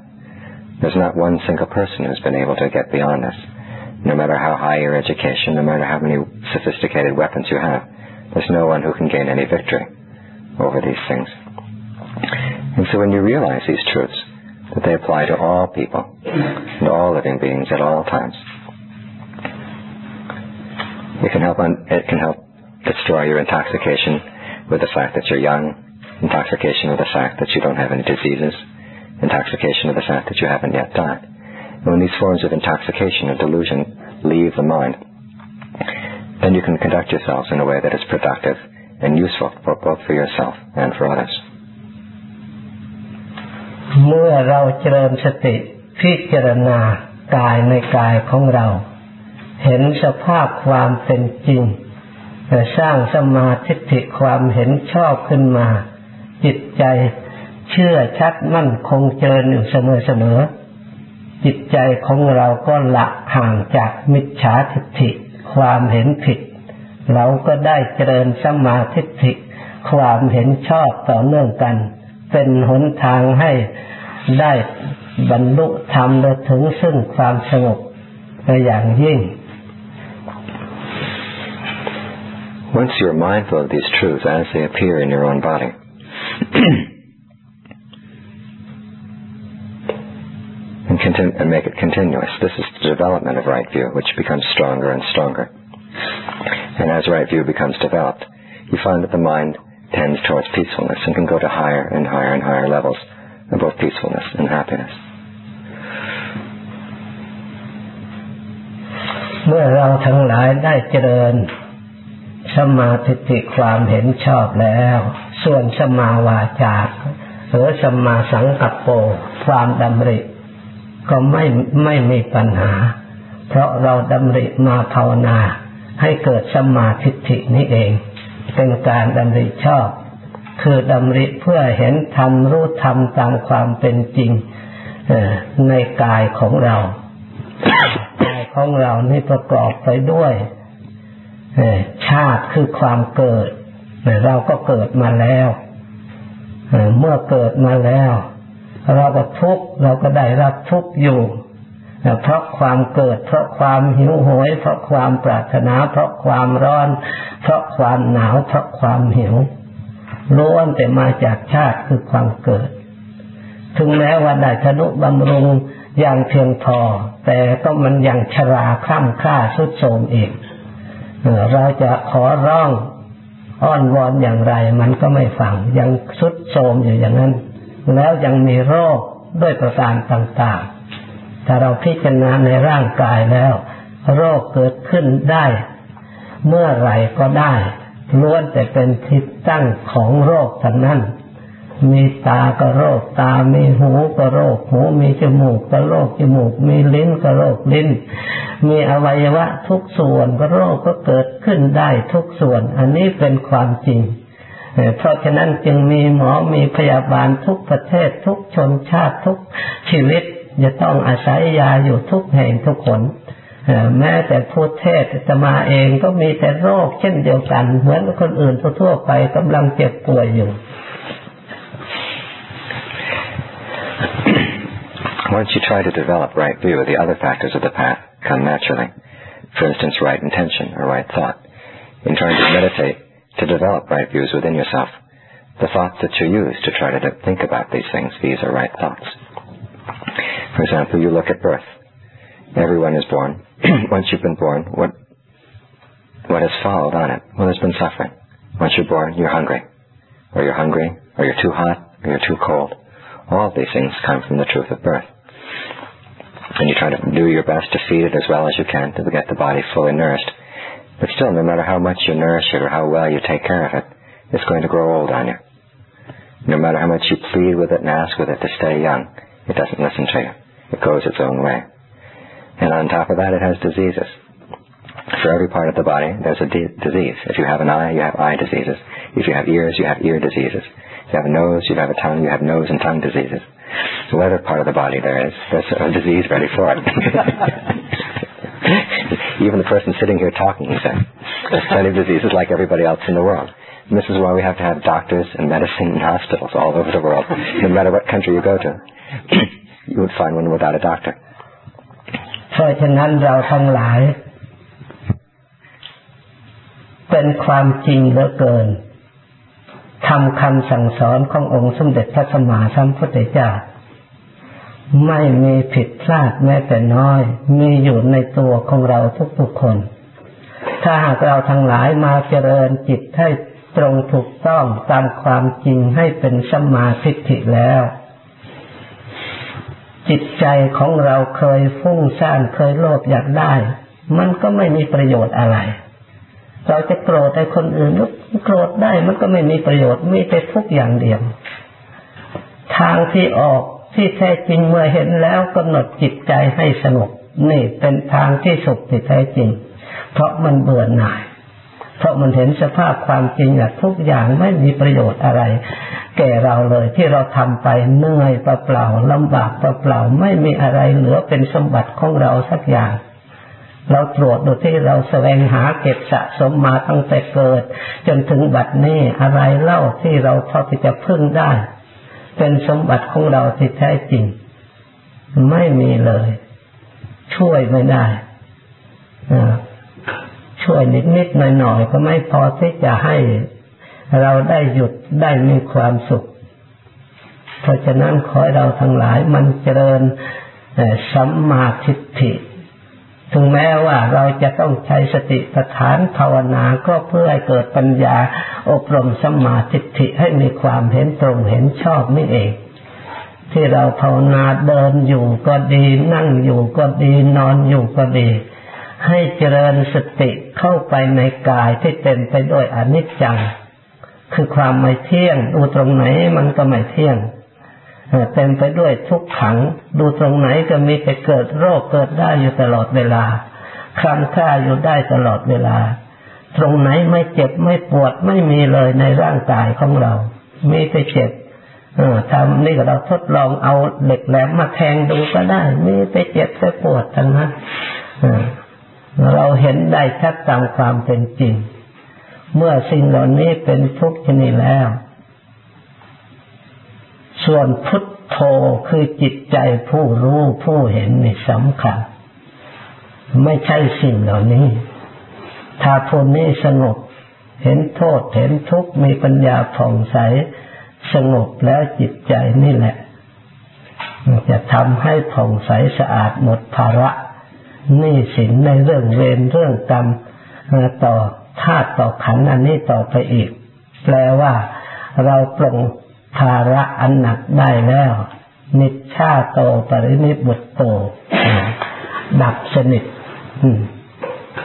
There's not one single person who's been able to get beyond this. No matter how high your education, no matter how many sophisticated weapons you have, there's no one who can gain any victory over these things. And so when you realize these truths, that they apply to all people and all living beings at all times, it can help un- it can help destroy your intoxication with the fact that you're young, intoxication with the fact that you don't have any diseases, intoxication with the fact that you haven't yet died. And when these forms of intoxication or delusion leave the mind, then you can conduct yourselves in a way that is productive and useful for both for yourself and for others. เมื่อเราเจริญสติพิจารณากายในกายของเรา เห็นสภาพความเป็นจริงสร้างสมาธิความเห็นชอบขึ้นมา จิตใจเชื่อชัดมั่นคงเจริญอยู่เสมอเสมอจิตใจของเราก็ละห่างจากมิจฉาทิฏฐิ ความเห็นผิด เราก็ได้เจริญสมาธิความเห็นชอบต่อเนื่องกัน เป็นหนทางให้ได้บรรลุธรรมและถึงซึ่งความสงบไปอย่างยิ่ง Once you're mindful of these truths as they appear in your own body, and, continue, and make it continuous, this is the development of right view, which becomes stronger and stronger. And as right view becomes developed, you find that the mind tends towards peacefulness and can go to higher and higher and higher levels of both peacefulness and happiness. เมื่อเราทั้งหลายได้เจริญสมาธิความเห็นชอบแล้ว ส่วนสมาวาจาหรือสมาสังกัปโปความดำริ ก็ไม่ไม่มีปัญหา เพราะเราดำริมาภาวนา ให้เกิดสมาธินี้เอง เป็นการดำริชอบ คือดำริเพื่อเห็นธรรมรู้ธรรมตามความเป็นจริงในกายของเรากายของเรานี่ประกอบไปด้วยชาติคือความเกิด เราก็เกิดมาแล้ว เมื่อเกิดมาแล้ว เราก็ทุกข์เราก็ได้รับทุกข์อยู่เพราะความเกิด เพราะความหิวโหย เพราะความปรารถนา เพราะความร้อน เพราะความหนาว เพราะความหิวล้วนแต่มาจากชาติคือความเกิด ถึงแม้ว่าได้ธนุบำรุงอย่างเพียงพอ แต่ก็มันยังชราคล่ำค่าสุดโทมเองเราจะขอร้องอ้อนวอนอย่างไร มันก็ไม่ฟังยังสุดโทมอยู่อย่างนั้น แล้วยังมีโรคด้วยประการต่างๆ ถ้าเราพิจารณาในร่างกายแล้ว โรคเกิดขึ้นได้ เมื่อไหร่ก็ได้ล้วนแต่เป็นทิศตั้งของโรคทั้งนั้น มีตาก็โรคตา มีหูก็โรคหู มีจมูกก็โรคจมูก มีลิ้นก็โรคลิ้น มีอวัยวะทุกส่วนก็โรคก็เกิดขึ้นได้ทุกส่วน อันนี้เป็นความจริง เพราะฉะนั้นจึงมีหมอมีพยาบาลทุกประเทศทุกชนชาติทุกชีวิต จะต้องอาศัยยาอยู่ทุกแห่งทุกคนแม้แต่ผู้เทศจะมาเองก็มีแต่โรคเช่นเดียวกัน เหมือนคนอื่นทั่วไปกำลังเจ็บป่วยอยู่ Once you try to develop right view, the other factors of the path come naturally. For instance, right intention or right thought. In trying to meditate, to develop right views within yourself, the thoughts that you use to try to think about these things, these are right thoughts. For example, you look at birth. Everyone is born. [clears throat] Once you've been born, what what has followed on it? Well, there's been suffering. Once you're born, you're hungry. Or you're hungry, or you're too hot, or you're too cold. All of these things come from the truth of birth and you try to do your best to feed it as well as you can to get the body fully nourished. But still, no matter how much you nourish it or how well you take care of it, it's going to grow old on you. No matter how much you plead with it and ask with it to stay young, it doesn't listen to you. It goes its own way. And on top of that, it has diseases. For every part of the body, there's a di- disease. If you have an eye, you have eye diseases. If you have ears, you have ear diseases. If you have a nose, you have a tongue, you have nose and tongue diseases. Whatever part of the body there is, there's a disease ready for it. [laughs] [laughs] Even the person sitting here talking, he said, there's plenty of diseases like everybody else in the world. And this is why we have to have doctors and medicine and hospitals all over the world, no matter what country you go to. [clears throat] you would find one without a doctor. เพราะฉะนั้นเราทั้งหลาย เป็นความจริงเหลือเกินทำคำสั่งสอนขององค์สมเด็จพระสัมมาสัมพุทธเจ้า ไม่มีผิดพลาดแม้แต่น้อย มีอยู่ในตัวของเราทุกๆคน ถ้าหากเราทั้งหลายมาเจริญจิตให้ตรงถูกต้องตามความจริงให้เป็นสมาธิิแล้ว จิตใจของเราเคยฟุ้งซ่านเคยโลภอยากได้ มันก็ไม่มีประโยชน์อะไร เราจะโกรธในคนอื่นโกรธได้มันก็ไม่มีประโยชน์มีแต่ทุกอย่างเดียว ทางที่ออก ที่แท้จริงเมื่อเห็นแล้วกำหนดจิตใจให้สงบนี่เป็นทางที่สุขที่แท้จริง เพราะมันเบื่อหน่าย เพราะมันเห็นสภาพความจริงอะทุกอย่างไม่มีประโยชน์อะไร แก่เราเลยที่เราทำไปเหนื่อยเปล่าๆลำบากเปล่าๆไม่มีอะไรเหลือเป็นสมบัติของเราสักอย่างเราตรวจดูที่เราแสวงหาเก็บสะสมมาตั้งแต่เกิด จนถึงบัดนี้อะไรเล่าที่เราพอที่จะพึ่งได้ เป็นสมบัติของเราที่แท้จริง ไม่มีเลย ช่วยไม่ได้ช่วยนิดนิดหน่อยหน่อยก็ไม่พอที่จะให้เราได้หยุดได้มีความสุข เพราะฉะนั้นขอให้เราทั้งหลายมันเจริญสัมมาทิฏฐิ ถึงแม้ว่าเราจะต้องใช้สติปัฏฐานภาวนาก็เพื่อให้เกิดปัญญาอบรมสมาทิฏฐิให้มีความเห็นตรงเห็นชอบนี่เอง ที่เราภาวนาเดินอยู่ก็ดีนั่งอยู่ก็ดีนอนอยู่ก็ดี ให้เจริญสติเข้าไปในกายที่เต็มไปด้วยอนิจจัง คือความไม่เที่ยงดูตรงไหนมันก็ไม่เที่ยง เต็มไปด้วยทุกขัง ดูตรงไหนก็มีแต่เกิดโรคเกิดได้อยู่ตลอดเวลาคลำค่าอยู่ได้ตลอดเวลา ตรงไหนไม่เจ็บไม่ปวดไม่มีเลยในร่างกายของเรา มีแต่เจ็บออทำนี่ก็เราทดลองเอาเหล็กแหลมมาแทงดูก็ได้ มีแต่เจ็บแต่ปวดทั้งนั้นเราเห็นได้ชัดตามความเป็นจริง เมื่อสิ่งเหล่านี้เป็นทุกข์ชนิดแล้ว ส่วนพุทโธคือจิตใจผู้รู้ผู้เห็นนี่สำคัญ ไม่ใช่สิ่งเหล่านี้ ถ้าผู้นี้สงบ เห็นโทษเห็นทุกข์มีปัญญาผ่องใสสงบแล้วจิตใจนี่แหละ จะทำให้ผ่องใสสะอาดหมดภาระนี่สินในเรื่องเวรเรื่องกรรมต่อธาตุต่อขันอันนี้ต่อไปอีก แปลว่าเราปรง ภาระอันหนักได้แล้ว นิชชาโตปรินิบุตโต ดับสนิท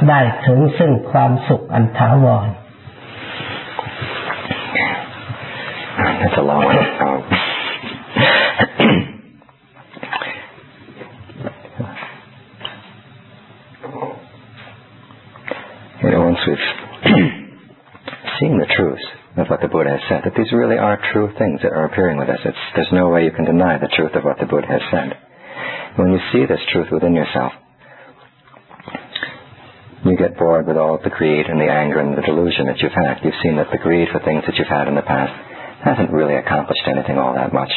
ได้ถึงซึ่งความสุขอันถาวร That's a long way. Um, you know, once we've seen the truth of what the Buddha has said, that these really are true things that are appearing with us. It's, there's no way you can deny the truth of what the Buddha has said. When you see this truth within yourself, you get bored with all of the greed and the anger and the delusion that you've had. You've seen that the greed for things that you've had in the past hasn't really accomplished anything all that much.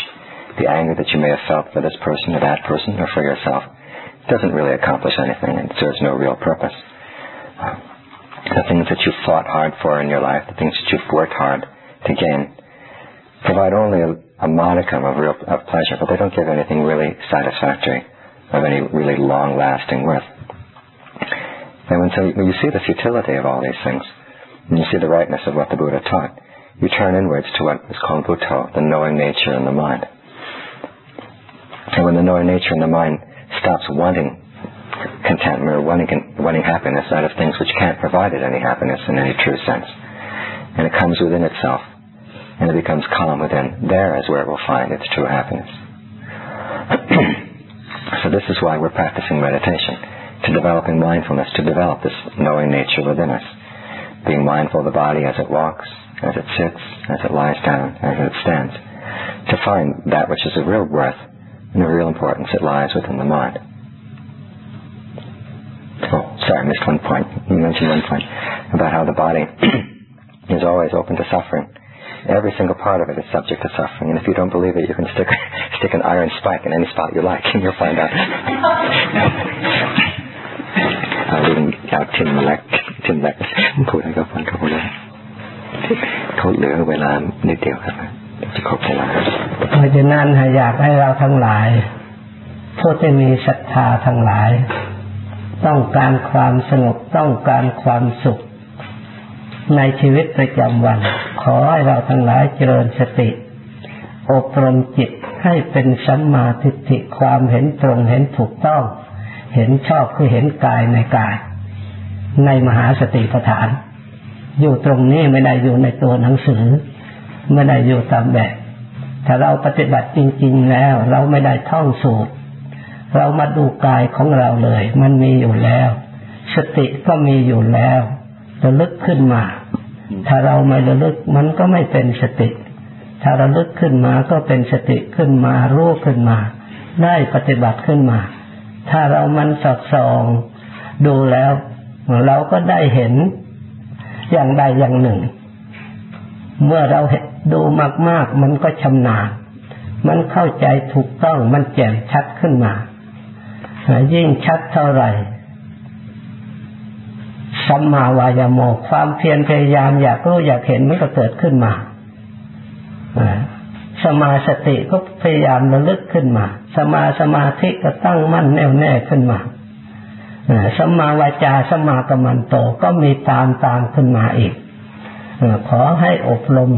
The anger that you may have felt for this person or that person or for yourself doesn't really accomplish anything and serves no real purpose the things that you've fought hard for in your life, the things that you've worked hard to gain, provide only a, a modicum of real of pleasure, but they don't give anything really satisfactory, of any really long-lasting worth. And when, so when you see the futility of all these things, and you see the rightness of what the Buddha taught, you turn inwards to what is called Buddha, the knowing nature in the mind. And when the knowing nature in the mind stops wanting contentment or wanting, wanting happiness out of things which can't provide it any happiness in any true sense. And it comes within itself. And it becomes calm within. There is where it will find its true happiness. [clears throat] so this is why we're practicing meditation. To developing mindfulness, to develop this knowing nature within us. Being mindful of the body as it walks, as it sits, as it lies down, as it stands, to find that which is of real worth and of real importance that lies within the mind. Oh, sorry, I missed one point. You mentioned one point about how the body [clears throat] is always open to suffering. Every single part of it is subject to suffering, and if you don't believe it, you can stick [laughs] stick an iron spike in any spot you like, and you'll find out. [laughs] เอาเรื่องจากทิมแลกทิมแลก[laughs] พูดให้เขาฟังเขาพูดได้เขาเหลือเวลานิดเดียวครับจะครบเวลาเพราะฉะนั้นอยากให้เราทั้งหลายผู้ที่มีศรัทธาทั้งหลาย ต้องการความสงบต้องการความสุข ในชีวิตประจำวัน ขอให้เราทั้งหลายเจริญสติ อบรมจิตให้เป็นสัมมาทิฏฐิความเห็นตรงเห็นถูกต้อง เห็นชอบคือเห็นกายในกาย ในมหาสติปัฏฐาน อยู่ตรงนี้ไม่ได้อยู่ในตัวหนังสือ ไม่ได้อยู่ตามแบบ ถ้าเราปฏิบัติจริง ๆ แล้ว เราไม่ได้ท่องสูตร เรามาดูกายของเราเลย มันมีอยู่แล้ว สติก็มีอยู่แล้วระลึกขึ้นมา ถ้าเราไม่ระลึกมันก็ไม่เป็นสติ ถ้าระลึกขึ้นมาก็เป็นสติขึ้นมารู้ขึ้นมา ได้ปฏิบัติขึ้นมา ถ้าเรามันสอดส่องดูแล้วเราก็ได้เห็นอย่างใดอย่างหนึ่ง เมื่อเราดูมาก ๆ มันก็ชำนาญ มันเข้าใจถูกต้อง มันแจ่มชัดขึ้นมา ยิ่งชัดเท่าไหร่สัมมาวายโมความเพียรพยายามอยากรู้อยากเห็นมันก็เกิดขึ้นมาสมาสติก็พยายามระลึกขึ้นมา สมาสมาธิก็ตั้งมั่นแน่วแน่ขึ้นมาสมาวาจาสมากรรมันโตก็มีตามตามขึ้นมาอีกขอให้อบรม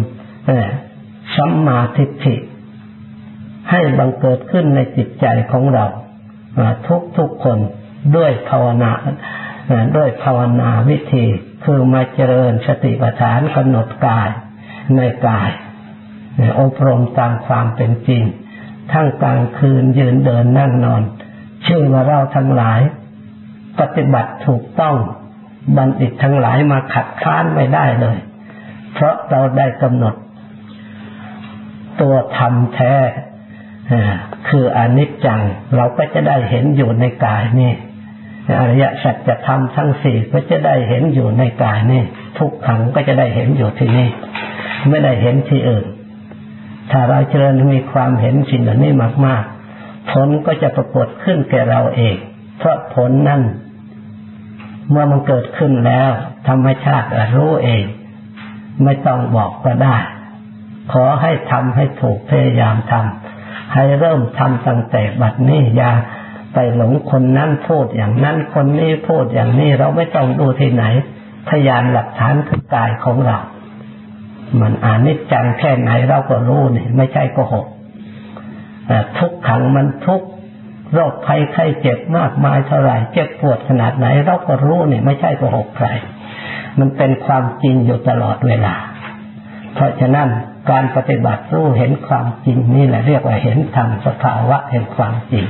สัมมาทิฏฐิให้บังเกิดขึ้นในจิตใจของเรา ทุกทุกคนด้วยภาวนาด้วยภาวนาวิธีคือมาเจริญสติปัฏฐานกำหนดกายในกายอบรมตามความเป็นจริง ทั้งกลางคืนยืนเดินนั่งนอน ชื่อว่าเราทั้งหลาย ปฏิบัติถูกต้องบัณฑิตทั้งหลายมาขัดค้านไม่ได้เลย เพราะเราได้กำหนด ตัวธรรมแท้ คืออนิจจัง เราก็จะได้เห็นอยู่ในกายนี่อริยสัจธรรมทั้งสี่ก็จะได้เห็นอยู่ในกายนี่ทุกขังก็จะได้เห็นอยู่ที่นี่ไม่ได้เห็นที่อื่น ถ้าเราเจริญมีความเห็นสิ่งเหล่านี้มาก ๆ ผลก็จะปรากฏขึ้นแก่เราเอง เพราะผลนั้นเมื่อมันเกิดขึ้นแล้ว ธรรมชาติรู้เอง ไม่ต้องบอกก็ได้ ขอให้ทำให้ถูกพยายามทำ ให้เริ่มทำตั้งแต่บัดนี้อย่าไปหลงคนนั้นพูดอย่างนั้นคนนี้พูดอย่างนี้เราไม่ต้องดูที่ไหน พยานหลักฐานคือกายของเรา มันอานิจจังแค่ไหนเราก็รู้นี่ไม่ใช่โกหกทุกขังมันทุกโรคภัยไข้เจ็บมากมายเท่าไหร่เจ็บปวดขนาดไหน เราก็รู้นี่ไม่ใช่โกหกใคร มันเป็นความจริงอยู่ตลอดเวลา เพราะฉะนั้น การปฏิบัติรู้เห็นความจริงนี่แหละเรียกว่าเห็นธรรมสภาวะแห่งความจริง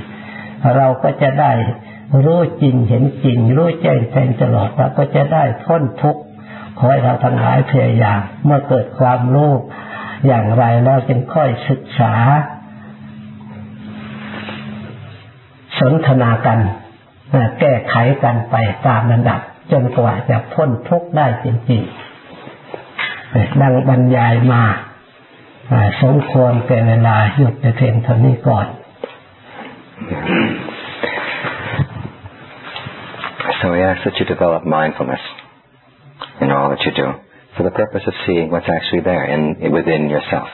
เราก็จะได้รู้จริงเห็นจริง รู้แจ้งแทงตลอดเราก็จะได้พ้นทุกข์ขอให้เราทั้งหลายพยายามเมื่อเกิดความรู้อย่างไรแล้วจึงค่อยศึกษา สนทนากันแก้ไขกันไปตามระดับ จนกว่าจะพ้นทุกข์ได้จริงๆดังบรรยายมา สมควรเป็นเวลาหยุดไปเพียงเท่านี้ก่อน So we ask that you develop mindfulness. in all that you do for the purpose of seeing what's actually there in, within yourself.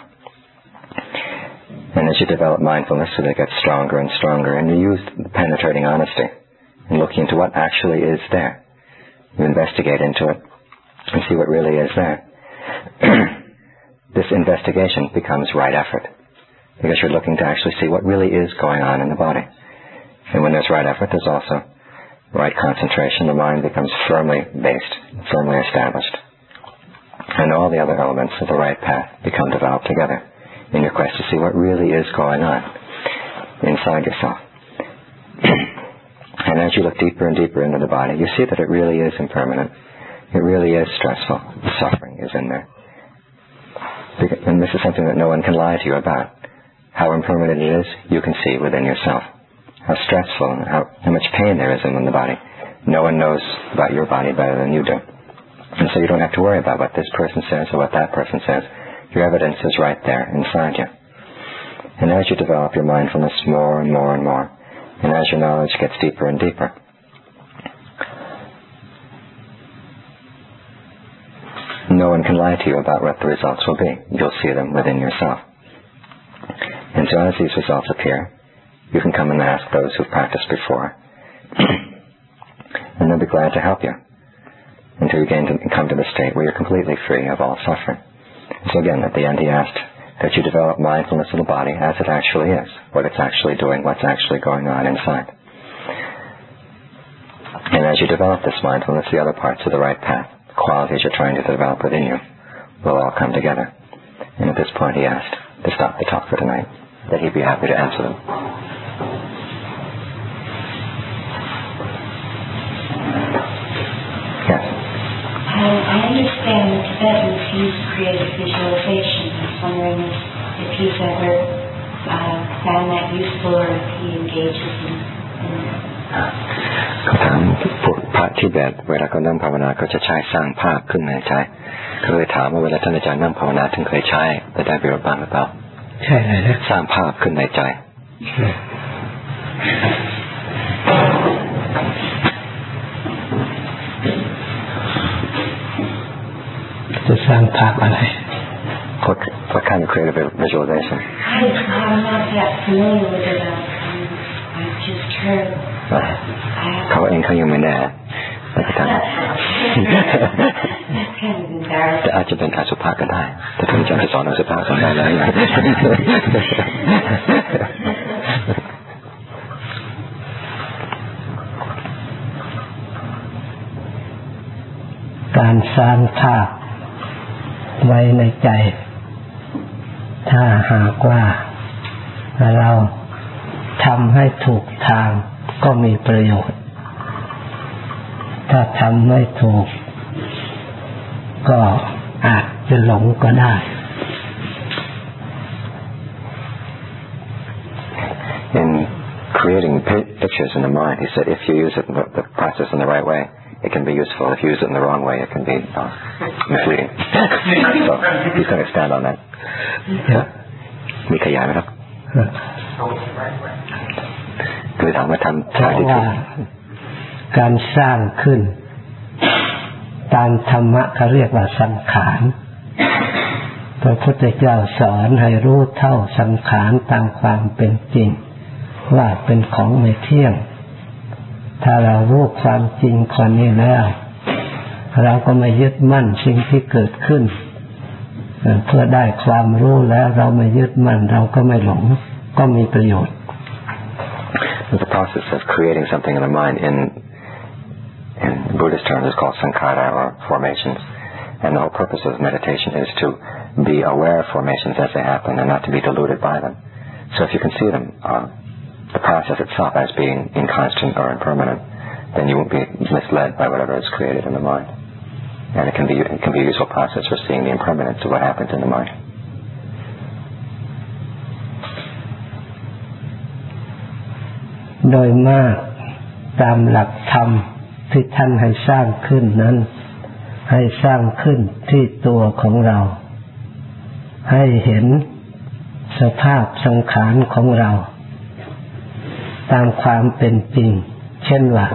And as you develop mindfulness, so that it gets stronger and stronger, and you use penetrating honesty and looking into what actually is there. You investigate into it and see what really is there. [clears throat] this investigation becomes right effort because you're looking to actually see what really is going on in the body. And when there's right effort, there's also right concentration, the mind becomes firmly based, firmly established. And all the other elements of the right path become developed together in your quest to see what really is going on inside yourself. [clears throat] and as you look deeper and deeper into the body, you see that it really is impermanent. It really is stressful. Suffering is in there. And this is something that no one can lie to you about. How impermanent it is, you can see within yourself. How stressful and how, how much pain there is in the body. No one knows about your body better than you do. And so you don't have to worry about what this person says or what that person says. Your evidence is right there inside you. And as you develop your mindfulness more and more and more, and as your knowledge gets deeper and deeper, no one can lie to you about what the results will be. You'll see them within yourself. And so as these results appear, you can come and ask those who've practiced before, [clears throat] and they'll be glad to help you until you gain to come to the state where you're completely free of all suffering. So again, at the end he asked that you develop mindfulness of the body as it actually is, what it's actually doing, what's actually going on inside. And as you develop this mindfulness, the other parts of the right path, qualities you're trying to develop within you, will all come together. And at this point he asked to stop the talk for tonight, that he'd be happy to answer them. Um, I understand the Tibetans use creative visualization. I was wondering if he's ever uh, found that useful or if he engages in, in เขาถามพวกพระทิเบตเวลาเขานั่งภาวนาเขาจะใช้สร้างภาพขึ้นในใจก็เลยถามว่าเวลาท่านอาจารย์นั่งภาวนาท่านเคยใช้แต่ได้ประโยชน์บ้างหรือเปล่าใช่เลยนะสร้างภาพขึ้นในใจจะสร้างภาพอะไร What, what kind of creative visualization? I, I'm not that familiar with it. Um, I've just heard. I have เขาเองเขายังไม่แน่แต่ก็ทำแต่อาจจะเป็นอสุภะก็ได้แต่ท่านอาจารย์จะสอนอสุภะสอนได้แล้วการสร้างภาพไว้ในใจ ถ้าหากว่าเราทำให้ถูกทาง ก็มีประโยชน์ ถ้าทำไม่ถูก ก็อาจจะหลงก็ได้ in creating pi- pictures in the mind, he said if you use it, the, the process in the right way, it can be useful. If you use it in the wrong way, it can be uh, misleading. so he's going to stand on that. มีขยายไหมครับ คือถามว่าทำเพทางราะที่ถูว่ากการสร้างขึ้น ตามธรรมะเขาเรียกว่าสังขารพระพุทธเจ้าสอนให้รู้เท่าสังขารตามความเป็นจริง ว่าเป็นของไม่เที่ยง ถ้าเรารู้ความจริงคนนี้แล้ว เราก็ไม่ยึดมั่นสิ่งที่เกิดขึ้น เพื่อได้ความรู้แล้วเราไม่ยึดมั่นเราก็ไม่หลงก็มีประโยชน์ The process of creating something in the mind in in Buddhist terms is called sankhara or formations. And the whole purpose of meditation is to be aware of formations as they happen and not to be deluded by them. So if you can see them, uh, the process itself as being inconstant or impermanent, then you won't be misled by whatever is created in the mind. And it can be it can be a useful process for seeing the impermanence of what happens in the mind. โดยมากตามหลักธรรมที่ท่านให้สร้างขึ้นนั้น ให้สร้างขึ้นที่ตัวของเรา ให้เห็นสภาพสังขารของเรา ตามความเป็นจริง เช่นว่า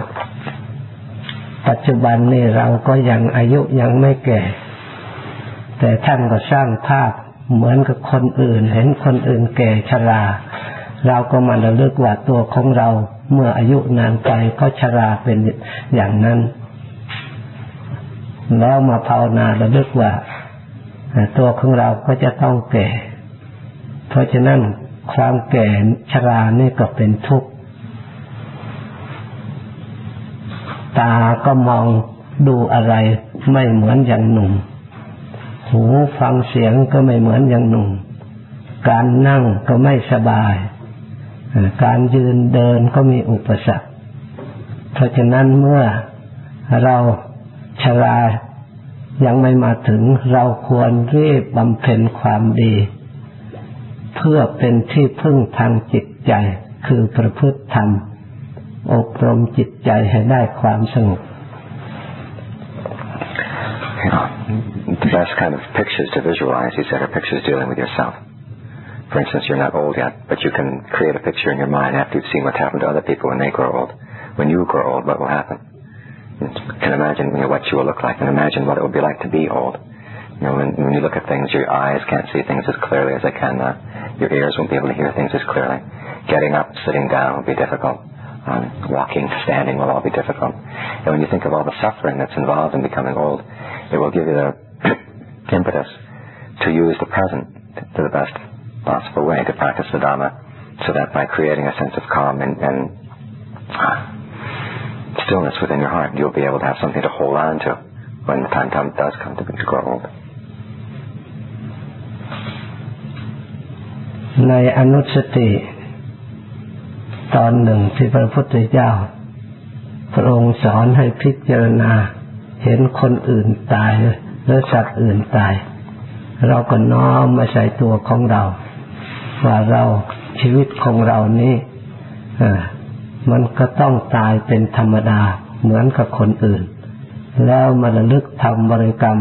ปัจจุบันนี้เราก็ยังอายุยังไม่แก่ แต่ท่านก็สร้างภาพเหมือนกับคนอื่น เห็นคนอื่นแก่ชรา เราก็มาระลึกว่าตัวของเราเมื่ออายุนานไปก็ชราเป็นอย่างนั้น แล้วมาภาวนาระลึกว่าตัวของเราก็จะต้องแก่ เพราะฉะนั้นความแก่ชรานี่ก็เป็นทุกข์ ตาก็มองดูอะไรไม่เหมือนอย่างหนุ่ม หูฟังเสียงก็ไม่เหมือนอย่างหนุ่ม การนั่งก็ไม่สบาย การยืนเดินก็มีอุปสรรค เพราะฉะนั้นเมื่อเราชรายังไม่มาถึงเราควรรีบบำเพ็ญความดี เพื่อเป็นที่พึ่งทางจิตใจ คือประพฤติธรรม อบรมจิตใจให้ได้ความสงบ the best kind of pictures to visualize, he said, are pictures dealing with yourself. For instance, you're not old yet, but you can create a picture in your mind after you've seen what's happened to other people when they grow old. When you grow old, what will happen? You can imagine you know, what you will look like and imagine what it will be like to be old. You know, when, when you look at things, your eyes can't see things as clearly as they can now. Your ears won't be able to hear things as clearly. Getting up, sitting down will be difficult. Um, walking, standing will all be difficult. And when you think of all the suffering that's involved in becoming old, it will give you the [coughs] impetus to use the present to the best possible way to practice the Dhamma so that by creating a sense of calm and, and stillness within your heart, you'll be able to have something to hold on to when the time come, does come to, to grow old. ในอนุสติ ตอนหนึ่งที่พระพุทธเจ้า พระองค์สอนให้พิจารณา เห็นคนอื่นตายหรือสัตว์อื่นตาย เราก็น้อมมาใส่ตัวของเรา ว่าเราชีวิตของเรานี้มันก็ต้องตายเป็นธรรมดาเหมือนกับคนอื่น แล้วมาระลึกทำบริกรรม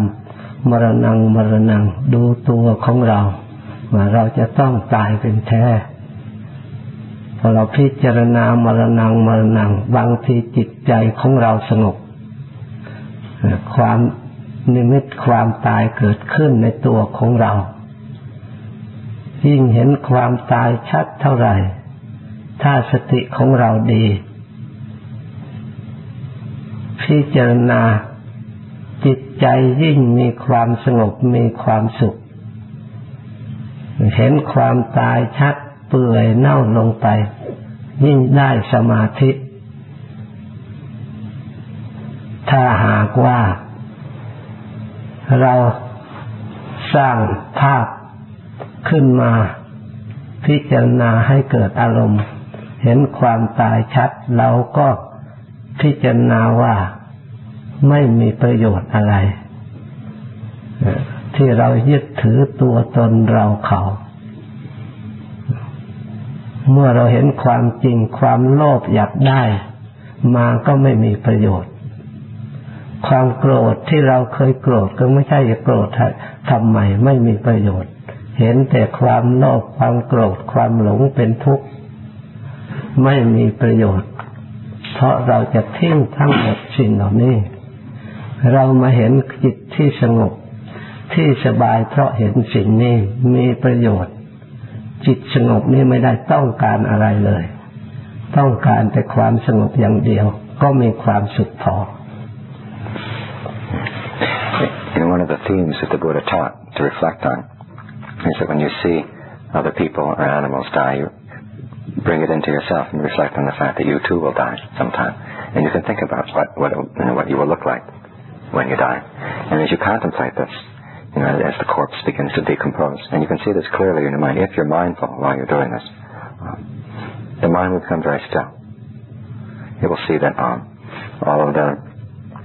มรณงมรณงดูตัวของเราว่าเราจะต้องตายเป็นแท้พอเราพิจารณามรณงมรณงบางทีจิตใจของเราสงบความนิมิตความตายเกิดขึ้นในตัวของเรา ยิ่งเห็นความตายชัดเท่าไหร่ ถ้าสติของเราดี พิจารณาจิตใจยิ่งมีความสงบมีความสุข เห็นความตายชัดเปื่อยเน่าลงไป ยิ่งได้สมาธิ ถ้าหากว่า เราสร้างภาพ ขึ้นมา พิจารณาให้เกิดอารมณ์ เห็นความตายชัดเราก็พิจารณาว่าไม่มีประโยชน์อะไร ที่เรายึดถือตัวตนเราเขา เมื่อเราเห็นความจริงความโลภอยากได้ มาก็ไม่มีประโยชน์ ความโกรธที่เราเคยโกรธก็ไม่ใช่จะโกรธทำไมไม่มีประโยชน์ เห็นแต่ความโลภความโกรธความหลงเป็นทุกข์ ไม่มีประโยชน์ เพราะเราจะทิ้งทั้งหมดสิ่งเหล่านี้ เรามาเห็นจิตที่สงบที่สบายเพราะเห็นสิ่งนี้มีประโยชน์ จิตสงบนี้ไม่ได้ต้องการอะไรเลย ต้องการแต่ความสงบอย่างเดียว ก็มีความสุขพอ in one of the themes that the Buddha taught to reflect on is that when you see other people or animals die, you bring it into yourself and reflect on the fact that you too will die sometime. And you can think about what, what, you, know, what you will look like when you die. And as you contemplate this, you know, as the corpse begins to decompose, and you can see this clearly in your mind, if you're mindful while you're doing this, the mind will become very still. It will see that um, all of the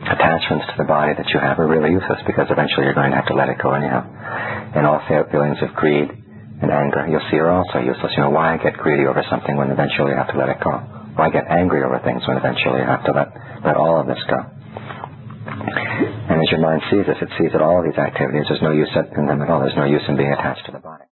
attachments to the body that you have are really useless because eventually you're going to have to let it go anyhow. And all feelings of greed and anger, you'll see are also useless. You know, why get greedy over something when eventually you have to let it go? Why get angry over things when eventually you have to let, let all of this go? And as your mind sees this, it sees that all of these activities, there's no use in them at all. There's no use in being attached to the body.